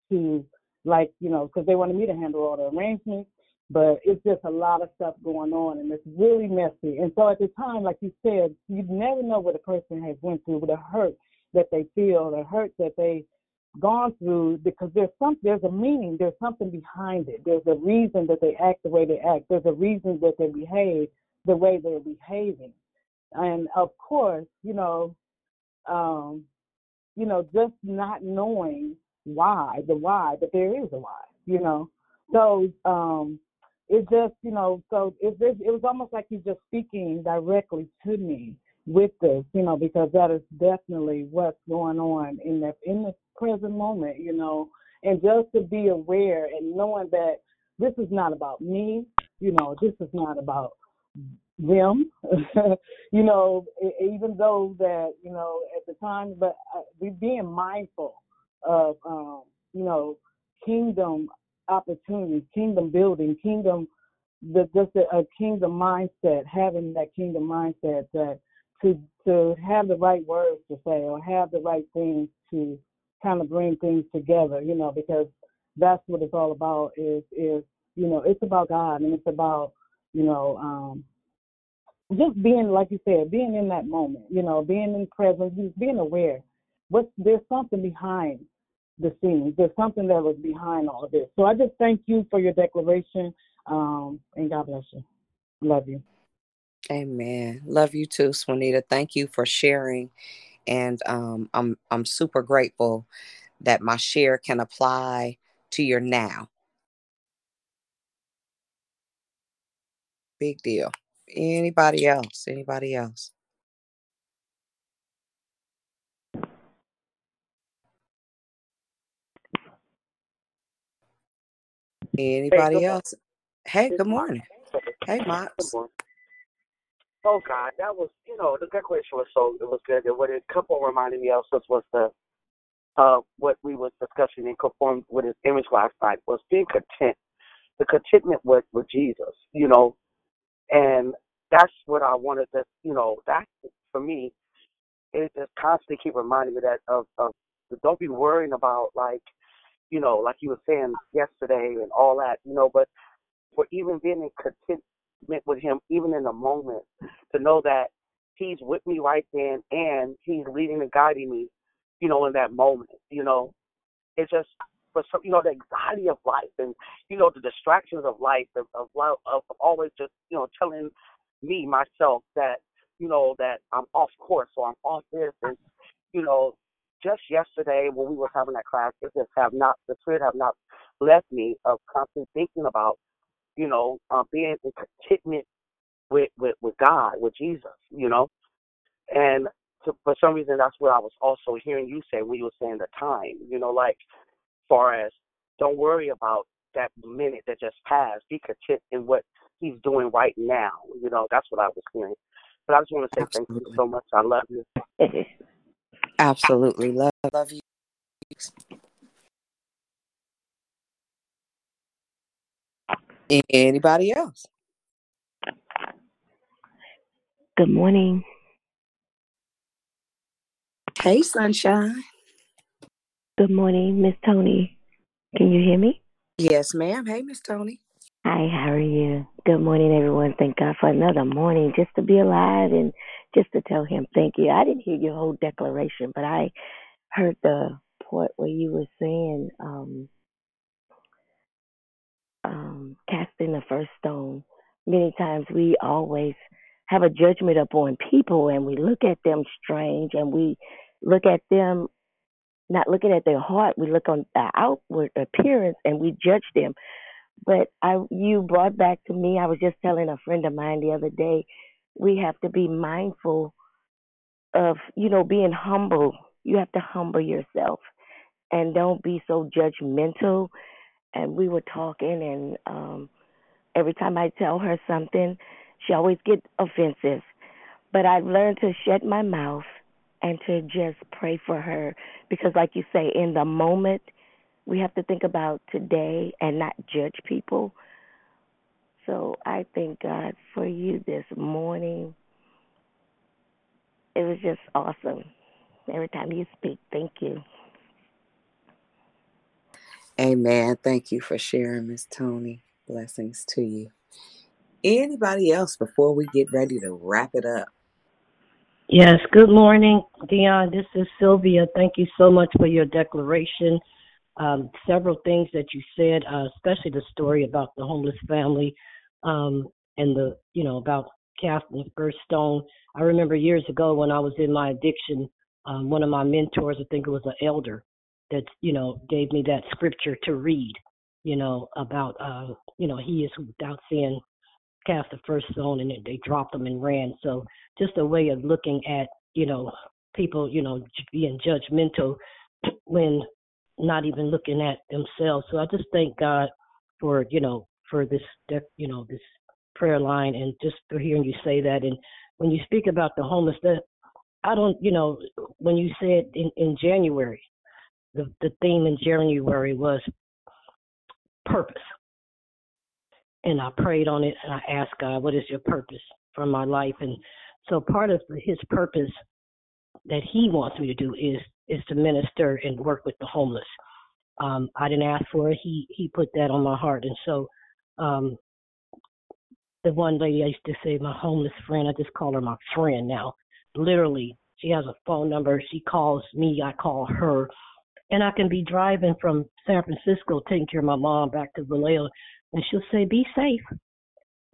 to, like, you know, because they wanted me to handle all the arrangements, but it's just a lot of stuff going on and it's really messy. And so at the time, like you said, you never know what a person has went through, the hurt that they feel, the hurt that they gone through because there's some there's a meaning, there's something behind it. There's a reason that they act the way they act. There's a reason that they behave the way they're behaving. And of course, you know, um, you know, just not knowing why, the why, but there is a why, you know. So um it just, you know, so it, it, it was almost like he's just speaking directly to me with this, you know, because that is definitely what's going on in the in the present moment, you know, and just to be aware and knowing that this is not about me, you know, this is not about them, you know, even though that, you know, at the time, but uh, we being mindful of, um, you know, kingdom opportunities, kingdom building, kingdom, the, just a, a kingdom mindset, having that kingdom mindset that to to have the right words to say or have the right things to kind of bring things together, you know, because that's what it's all about is is you know it's about God and it's about you know um just being like you said being in that moment you know being in presence just being aware. What there's something behind the scenes there's something that was behind all of this so i just thank you for your declaration um and god bless you love you Amen. Love you too, Swanita. Thank you for sharing. And um, I'm I'm super grateful that my share can apply to your now. Big deal. Anybody else? Anybody else? Anybody good else? Hey, good morning. Hey, Mops. Oh God, that was you know the declaration was so it was good. And what it couple reminded me of was was the uh what we was discussing and conformed with his image last night was being content, the contentment with with Jesus, you know, and that's what I wanted to you know that for me it just constantly keep reminding me that of of don't be worrying about like you know like you were saying yesterday and all that you know but for even being in contentment with him, even in the moment, to know that he's with me right then and he's leading and guiding me, you know, in that moment. You know, it's just for some, you know, the anxiety of life and you know the distractions of life of of, of always just you know telling me myself that you know that I'm off course or I'm off this and you know just yesterday when we were having that class, it just have not the spirit have not left me of constantly thinking about you know, uh, being in contentment with, with, with God, with Jesus, you know. And to, for some reason, that's what I was also hearing you say when you were saying the time, you know, like, far as don't worry about that minute that just passed. Be content in what He's doing right now. You know, that's what I was hearing. But I just want to say thank you so much. I love you. Absolutely. Love love you. Anybody else? Good morning. Hey, sunshine. Good morning, Miss Tony. Can you hear me? Yes, ma'am. Hey, Miss Tony. Hi, how are you? Good morning, everyone. Thank God for another morning just to be alive and just to tell Him thank you. I didn't hear your whole declaration, but I heard the part where you were saying, um, um, casting the first stone. Many times we always have a judgment upon people and we look at them strange and we look at them not looking at their heart, we look on the outward appearance and we judge them. But I you brought back to me, I was just telling a friend of mine the other day, we have to be mindful of, you know, being humble. You have to humble yourself and don't be so judgmental. And we were talking and um every time I tell her something, she always get offensive. But I've learned to shut my mouth and to just pray for her because like you say in the moment we have to think about today and not judge people. So I thank God for you this morning. It was just awesome. Every time you speak, thank you. Amen. Thank you for sharing, Miss Tony. Blessings to you. Anybody else before we get ready to wrap it up? Yes, good morning, Dion. This is Sylvia. Thank you so much for your declaration. Um, several things that you said, uh, especially the story about the homeless family um, and the, you know, about casting first stone. I remember years ago when I was in my addiction, um, one of my mentors, I think it was an elder, that, you know, gave me that scripture to read, you know, about, uh, you know, he is without sin cast the first stone and they dropped them and ran. So just a way of looking at, you know, people, you know, being judgmental when not even looking at themselves. So I just thank God for, you know, for this, you know, this prayer line and just for hearing you say that. And when you speak about the homeless, that I don't, you know, when you said in, in January, the, the theme in January was purpose and I prayed on it and I asked God, what is your purpose for my life? And so part of his purpose that he wants me to do is is to minister and work with the homeless. Um, I didn't ask for it. He he put that on my heart. And so um, the one lady I used to say, my homeless friend, I just call her my friend now. Literally, she has a phone number. She calls me, I call her. And I can be driving from San Francisco taking care of my mom back to Vallejo and she'll say, Be safe.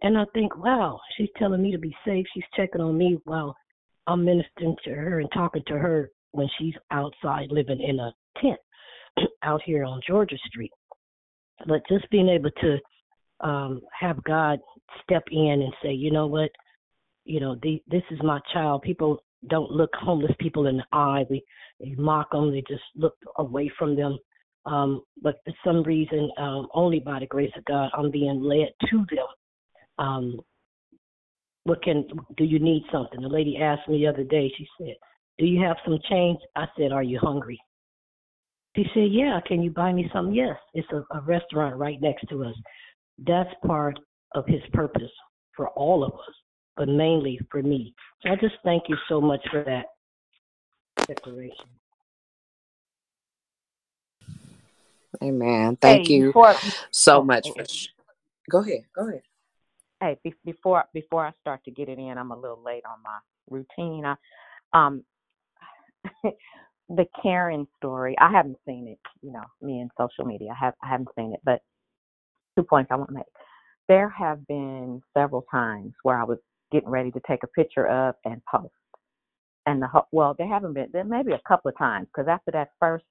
And I think, wow, she's telling me to be safe. She's checking on me while I'm ministering to her and talking to her when she's outside living in a tent out here on Georgia Street. But just being able to um, have God step in and say, you know what, you know, the, this is my child. People don't look homeless people in the eye. We they mock them. They just look away from them. Um, but for some reason, um, only by the grace of God, I'm being led to them. Um, what can do you need something? The lady asked me the other day. She said, "Do you have some change?" I said, "Are you hungry?" She said, "Yeah. Can you buy me some?" Yes. It's a, a restaurant right next to us. That's part of His purpose for all of us, but mainly for me. So I just thank you so much for that declaration. Amen. Thank Hey, you before so much for. Go ahead. Go ahead. hey, be, before before I start to get it in, I'm a little late on my routine. I, um, the Karen story. I haven't seen it. You know, me and social media. I have I haven't seen it, but two points I want to make. There have been several times where I was getting ready to take a picture of and post, and the ho- well, there haven't been. There may be a couple of times because after that first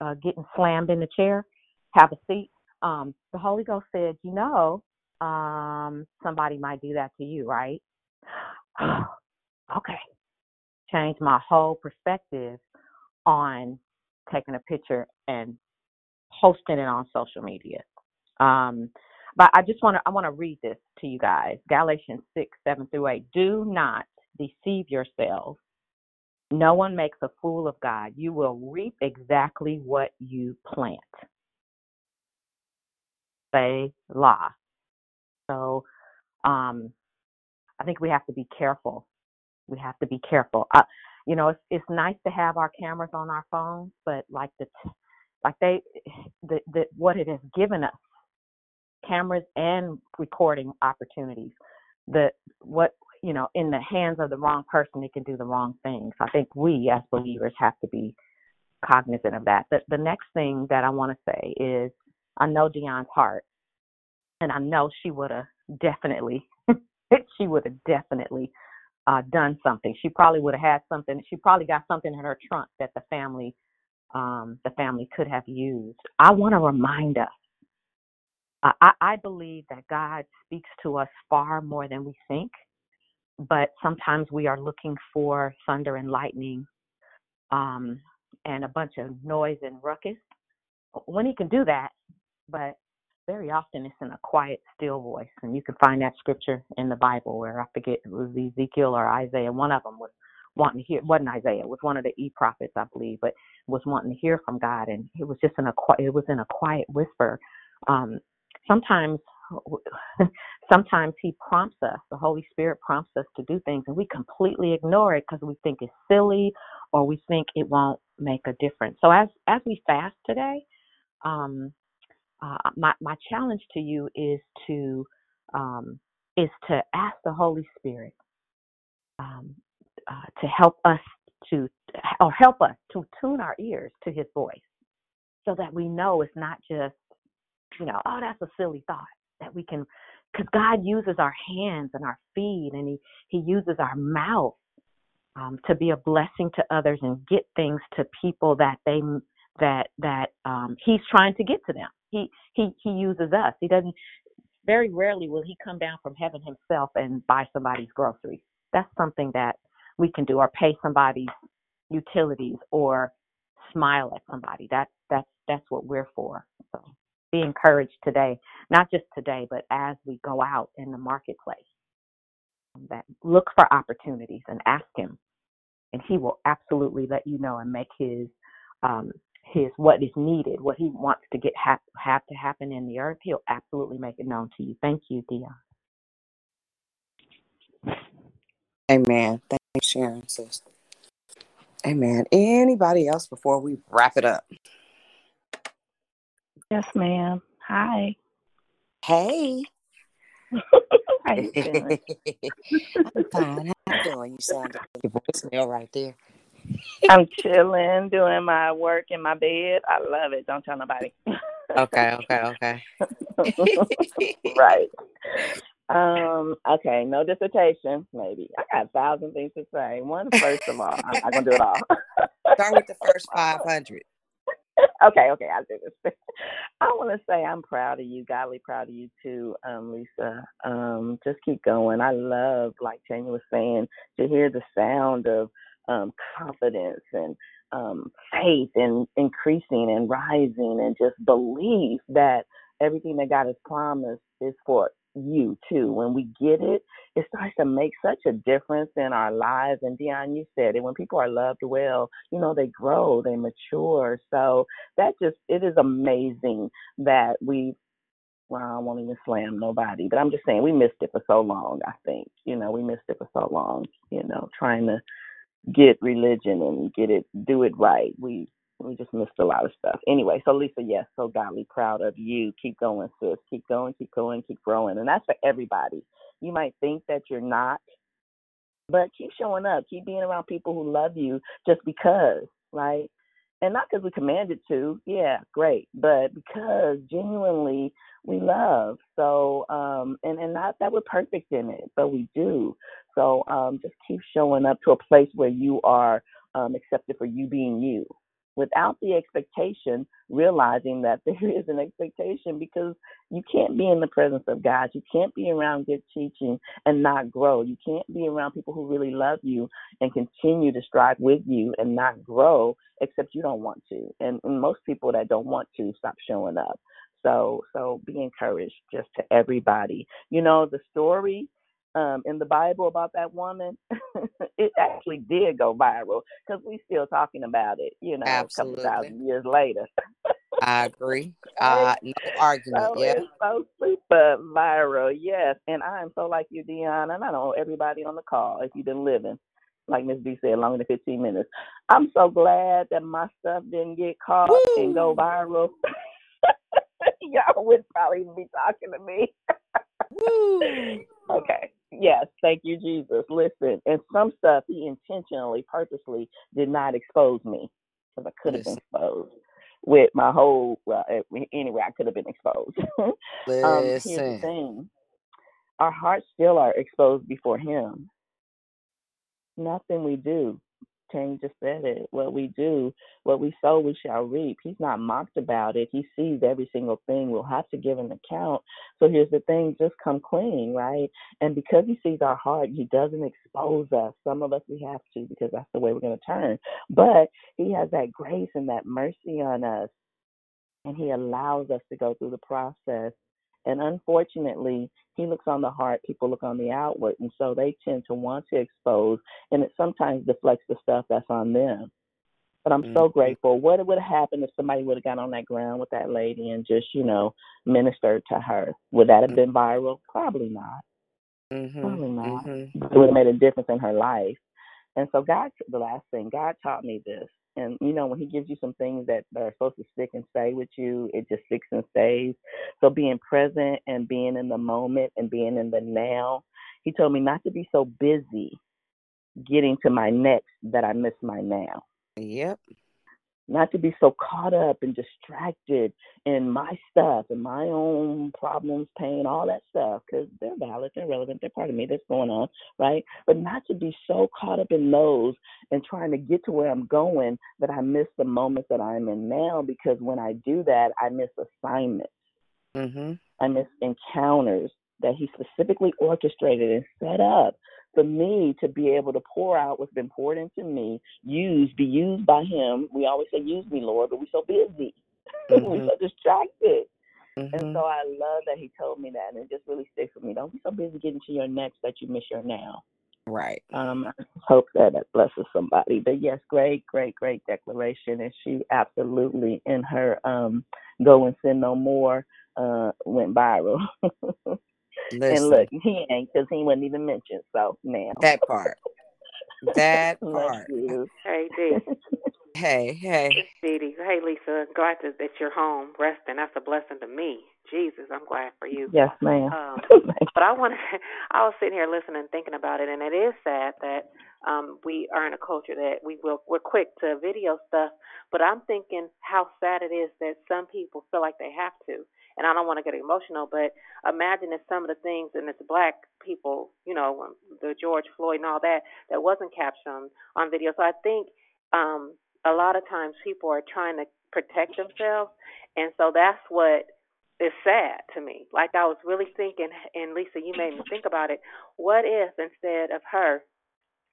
uh, getting slammed in the chair, have a seat. Um, the Holy Ghost said, you know, um, somebody might do that to you, right? okay. Changed my whole perspective on taking a picture and posting it on social media. Um, but I just want to I want to read this to you guys. Galatians six seven through eight. Do not deceive yourselves. No one makes a fool of God. You will reap exactly what you plant. Say la. So um, I think we have to be careful. We have to be careful. Uh, you know, it's it's nice to have our cameras on our phones, but like the like they the, the what it has given us cameras and recording opportunities. The what you know in the hands of the wrong person, it can do the wrong things. I think we as believers have to be cognizant of that. The, the next thing that I want to say is I know Dion's heart, and I know she would have definitely, she would have definitely uh, done something. She probably would have had something. She probably got something in her trunk that the family, um, the family could have used. I want to remind us. I, I believe that God speaks to us far more than we think, but sometimes we are looking for thunder and lightning um, and a bunch of noise and ruckus. When He can do that, but very often it's in a quiet, still voice. And you can find that scripture in the Bible where I forget it was Ezekiel or Isaiah. One of them was wanting to hear, wasn't Isaiah, it was one of the e prophets, I believe, but was wanting to hear from God. And it was just in a, it was in a quiet whisper. Um, sometimes, sometimes He prompts us, the Holy Spirit prompts us to do things, and we completely ignore it because we think it's silly or we think it won't make a difference. So as as we fast today, um, uh, my my challenge to you is to um, is to ask the Holy Spirit um, uh, to help us to or help us to tune our ears to His voice, so that we know it's not just you know oh that's a silly thought that we can because God uses our hands and our feet and He He uses our mouth um, to be a blessing to others and get things to people that they that that um, He's trying to get to them he he he uses us. He doesn't. Very rarely will he come down from heaven himself and buy somebody's groceries. That's something that we can do, or pay somebody's utilities, or smile at somebody. That's that's that's what we're for. So be encouraged today, not just today, but as we go out in the marketplace. That look for opportunities and ask him, and he will absolutely let you know and make his um, his what is needed, what he wants to get have, have to happen in the earth, he'll absolutely make it known to you. Thank you, Dion. Amen. Thank you, Sharon, sis. Amen. Anybody else before we wrap it up? Yes, ma'am. Hi. Hey. How you doing? I'm fine. How you doing? You sound like your voicemail right there. I'm chilling, doing my work in my bed. I love it. Don't tell nobody. okay, okay, okay. right. Um, okay, no dissertation, maybe. I got a thousand things to say. One, first of all, I'm not gonna do it all. Start with the first five hundred. Okay, okay, I'll do this. I want to say I'm proud of you, godly proud of you too, um, Lisa. Um, just keep going. I love, like Tanya was saying, to hear the sound of um, confidence and um, faith and increasing and rising and just belief that everything that God has promised is for you too. When we get it, it starts to make such a difference in our lives. And Dion, you said it. When people are loved well, you know, they grow, they mature. So that just it is amazing that we well, I won't even slam nobody, but I'm just saying we missed it for so long, I think. You know, we missed it for so long, you know, trying to get religion and get it do it right. We we just missed a lot of stuff. Anyway, so Lisa, yes, so godly proud of you. Keep going, sis. Keep going, keep going, keep growing. And that's for everybody. You might think that you're not, but keep showing up. Keep being around people who love you just because, right? And not because we commanded to, yeah, great, but because genuinely we love. So, um, and and not that we're perfect in it, but we do. So um, just keep showing up to a place where you are um, accepted for you being you without the expectation, realizing that there is an expectation because you can't be in the presence of God. You can't be around good teaching and not grow. You can't be around people who really love you and continue to strive with you and not grow, except you don't want to. And, and most people that don't want to stop showing up. So, so be encouraged just to everybody. You know, the story um, in the Bible about that woman, it actually did go viral because we're still talking about it, you know, Absolutely. a couple thousand years later. I agree. Uh, no argument. So yeah. it's so super viral, yes. And I am so like you, Dion, and I know everybody on the call, if you've been living, like Miss B said, longer than 15 minutes. I'm so glad that my stuff didn't get caught Woo! and go viral. y'all would probably be talking to me. okay. Yes, thank you, Jesus. Listen, and some stuff he intentionally, purposely did not expose me because I could have been exposed with my whole. Well, eh, anyway, I could have been exposed. um, here's the Listen. thing: our hearts still are exposed before Him. Nothing we do. Tang just said it. What we do, what we sow, we shall reap. He's not mocked about it. He sees every single thing. We'll have to give an account. So here's the thing just come clean, right? And because he sees our heart, he doesn't expose us. Some of us we have to because that's the way we're going to turn. But he has that grace and that mercy on us. And he allows us to go through the process. And unfortunately, he looks on the heart, people look on the outward. And so they tend to want to expose, and it sometimes deflects the stuff that's on them. But I'm so grateful. What would have happened if somebody would have got on that ground with that lady and just, you know, ministered to her? Would that have been viral? Probably not. Mm-hmm. Probably not. Mm-hmm. It would have made a difference in her life. And so God, the last thing, God taught me this. And you know, when He gives you some things that are supposed to stick and stay with you, it just sticks and stays. So being present and being in the moment and being in the now. He told me not to be so busy getting to my next that I miss my now. Yep. Not to be so caught up and distracted in my stuff and my own problems, pain, all that stuff, because they're valid, they're relevant, they're part of me, that's going on, right? But not to be so caught up in those and trying to get to where I'm going that I miss the moments that I'm in now, because when I do that, I miss assignments. Mm-hmm. I miss encounters that he specifically orchestrated and set up for me to be able to pour out what's been poured into me, use, be used by him. We always say, use me, Lord, but we're so busy. Mm-hmm. we're so distracted. Mm-hmm. And so I love that he told me that, and it just really sticks with me. Don't be so busy getting to your next that you miss your now. Right. Um, I hope that that blesses somebody. But yes, great, great, great declaration, and she absolutely in her um go and sin no more uh went viral. and look, he ain't because he wasn't even mentioned. So now That part. That part. Hey, D. Hey, hey. Dee Dee. Hey, Lisa. Glad to, that you're home resting. That's a blessing to me. Jesus, I'm glad for you. Yes, ma'am. Um, but I want to. I was sitting here listening, thinking about it, and it is sad that um, we are in a culture that we will we're quick to video stuff. But I'm thinking how sad it is that some people feel like they have to. And I don't want to get emotional, but imagine if some of the things, and it's black people, you know, when the George Floyd and all that, that wasn't captured on, on video. So I think um, a lot of times people are trying to protect themselves, and so that's what is sad to me. Like I was really thinking, and Lisa, you made me think about it. What if instead of her,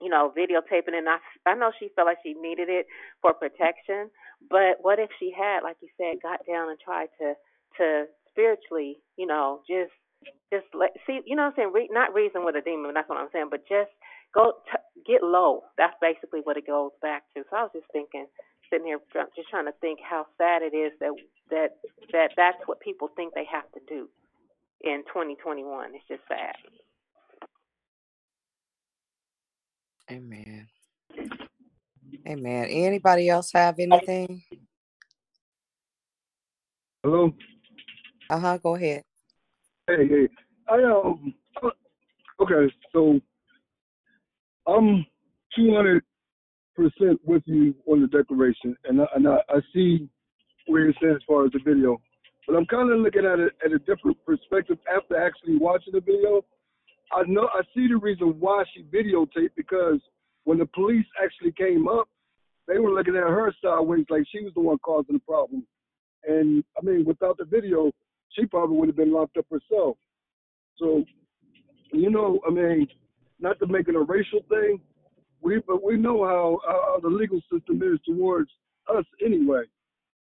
you know, videotaping, and I, I know she felt like she needed it for protection, but what if she had, like you said, got down and tried to to spiritually, you know, just just let see, you know what I'm saying? Re, not reason with a demon, that's what I'm saying, but just go t- get low. That's basically what it goes back to. So I was just thinking, sitting here, just trying to think how sad it is that that that that's what people think they have to do in 2021. It's just sad. Amen. Amen. Anybody else have anything? Hello. Uh huh. Go ahead. Hey, hey. I um. uh, Okay, so I'm 200 percent with you on the declaration, and I, and I, I see where you're saying as far as the video, but I'm kind of looking at it at a different perspective after actually watching the video. I know I see the reason why she videotaped because when the police actually came up, they were looking at her sideways like she was the one causing the problem. And I mean, without the video, she probably would have been locked up herself. So, you know, I mean, not to make it a racial thing, we but we know how, how the legal system is towards us anyway.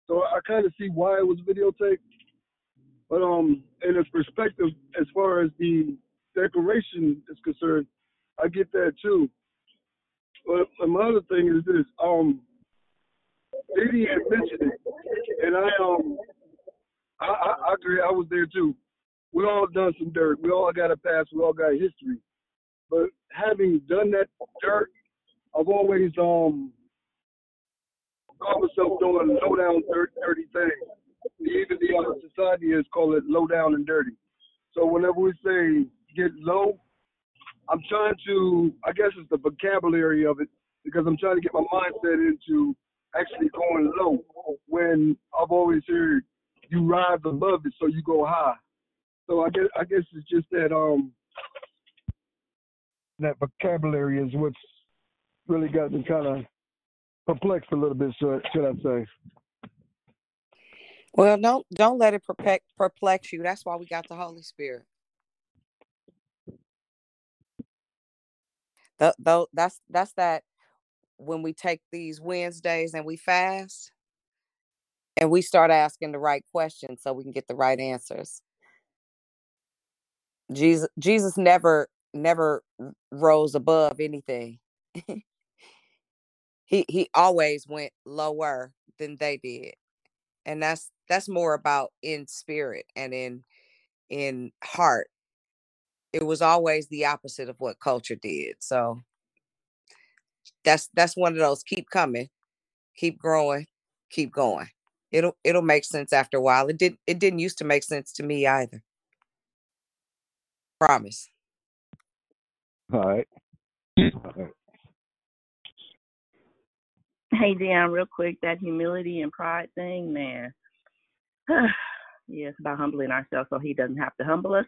So I kind of see why it was videotaped. But um, in a perspective, as far as the declaration is concerned, I get that too. But my other thing is this: um, Diddy had mentioned it, and I um, I, I, I agree. I was there too. We all done some dirt. We all got a past. We all got history. But having done that dirt, I've always um caught myself doing low down dirty, dirty things. even the other society is call it low down and dirty. So whenever we say get low, I'm trying to, I guess it's the vocabulary of it, because I'm trying to get my mindset into actually going low. When I've always heard you rise above it, so you go high. So I guess I guess it's just that um that vocabulary is what's really got me kind of perplexed a little bit, should, should I say? Well, don't don't let it perplex perplex you. That's why we got the Holy Spirit. Though that's that's that when we take these Wednesdays and we fast and we start asking the right questions so we can get the right answers. Jesus Jesus never never rose above anything. he he always went lower than they did. And that's that's more about in spirit and in in heart. It was always the opposite of what culture did. So that's that's one of those keep coming, keep growing, keep going. It'll it'll make sense after a while. It didn't it didn't used to make sense to me either. Promise. All right. All right. Hey, Dion, real quick, that humility and pride thing, man. yeah, it's about humbling ourselves so he doesn't have to humble us.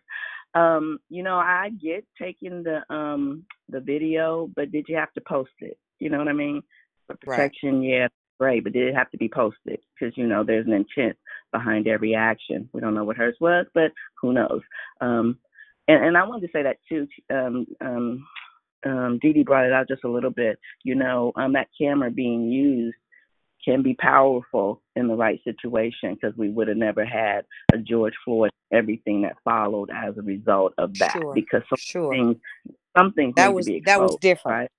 Um, you know, I get taking the um the video, but did you have to post it? You know what I mean? For Right. protection, yeah, great, but did it have to be posted? Because you know, there's an intent behind every action. We don't know what hers was, but who knows? Um, and and I wanted to say that too. Um, um, um, Dee Dee brought it out just a little bit. You know, um, that camera being used can be powerful in the right situation because we would have never had a George Floyd, everything that followed as a result of that. Sure. Because some Sure. things, something That was that was different. right?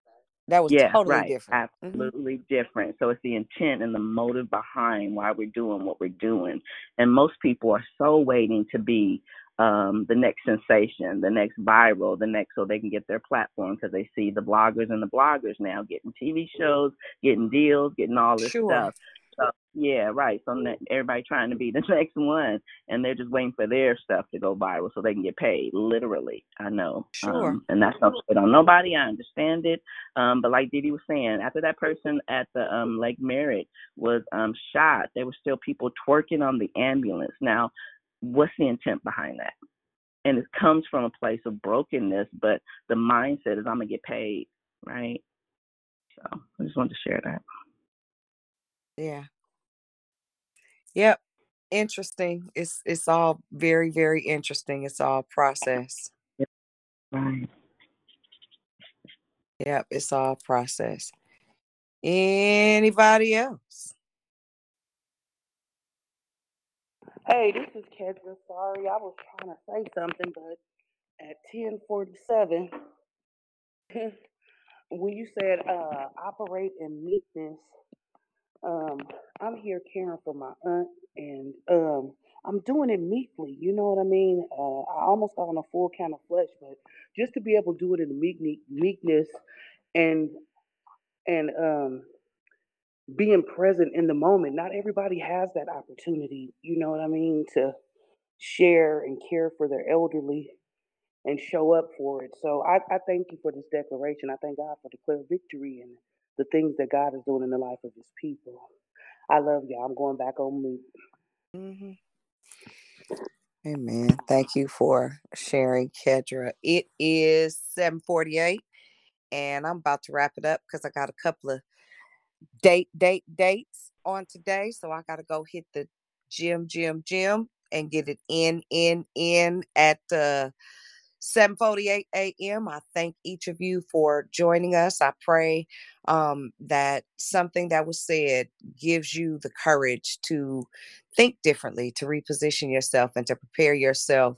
That was Yeah, totally right. different. Mhm. Absolutely different. So it's the intent and the motive behind why we're doing what we're doing. And most people are so waiting to be um, the next sensation, the next viral, the next so they can get their platform because they see the bloggers and the bloggers now getting TV shows, getting deals, getting all this Sure. stuff. So yeah, right. So ne- everybody trying to be the next one, and they're just waiting for their stuff to go viral so they can get paid. Literally, I know. Sure. Um, and that's no shit on nobody. I understand it. Um, but like Didi was saying, after that person at the um, Lake Merritt was um, shot, there were still people twerking on the ambulance. Now, what's the intent behind that? And it comes from a place of brokenness, but the mindset is I'm gonna get paid, right? So I just wanted to share that. Yeah. Yep. Interesting. It's it's all very, very interesting. It's all process. Right. Yep, it's all process. Anybody else? Hey, this is Kendra. Sorry, I was trying to say something, but at ten forty seven, when you said uh, operate in meekness, um, I'm here caring for my aunt, and um, I'm doing it meekly. You know what I mean? Uh, I almost got on a full count of flesh, but just to be able to do it in meek meekness and and um, being present in the moment. Not everybody has that opportunity. You know what I mean? To share and care for their elderly and show up for it. So I, I thank you for this declaration. I thank God for declare victory and the things that God is doing in the life of his people. I love y'all. I'm going back on mute. hmm Amen. Thank you for sharing, Kedra. It is 748 and I'm about to wrap it up because I got a couple of date, date, dates on today. So I got to go hit the gym, gym, gym and get it in, in, in at uh, 7:48 a.m. I thank each of you for joining us. I pray um, that something that was said gives you the courage to think differently, to reposition yourself, and to prepare yourself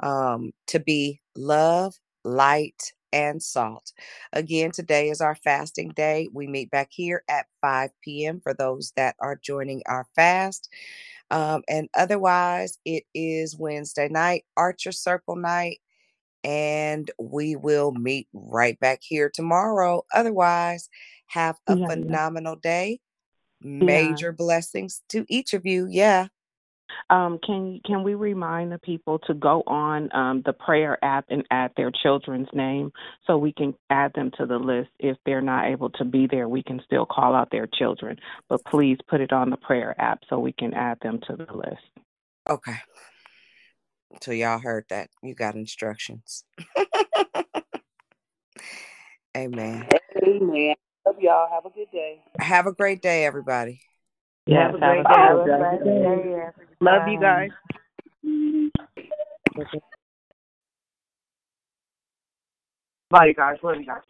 um, to be love, light, and salt. Again, today is our fasting day. We meet back here at 5 p.m. for those that are joining our fast. Um, and otherwise, it is Wednesday night, Archer Circle night and we will meet right back here tomorrow. Otherwise, have a Yeah, yeah. phenomenal day. Yeah. Major blessings to each of you. Yeah. Um, can can we remind the people to go on um, the prayer app and add their children's name so we can add them to the list. If they're not able to be there, we can still call out their children. But please put it on the prayer app so we can add them to the list. Okay. So y'all heard that. You got instructions. Amen. Amen. Love y'all. Have a good day. Have a great day, everybody. Yes, Have a have great a day. good Have a day. day. Love you guys. Bye, you guys. Love you guys.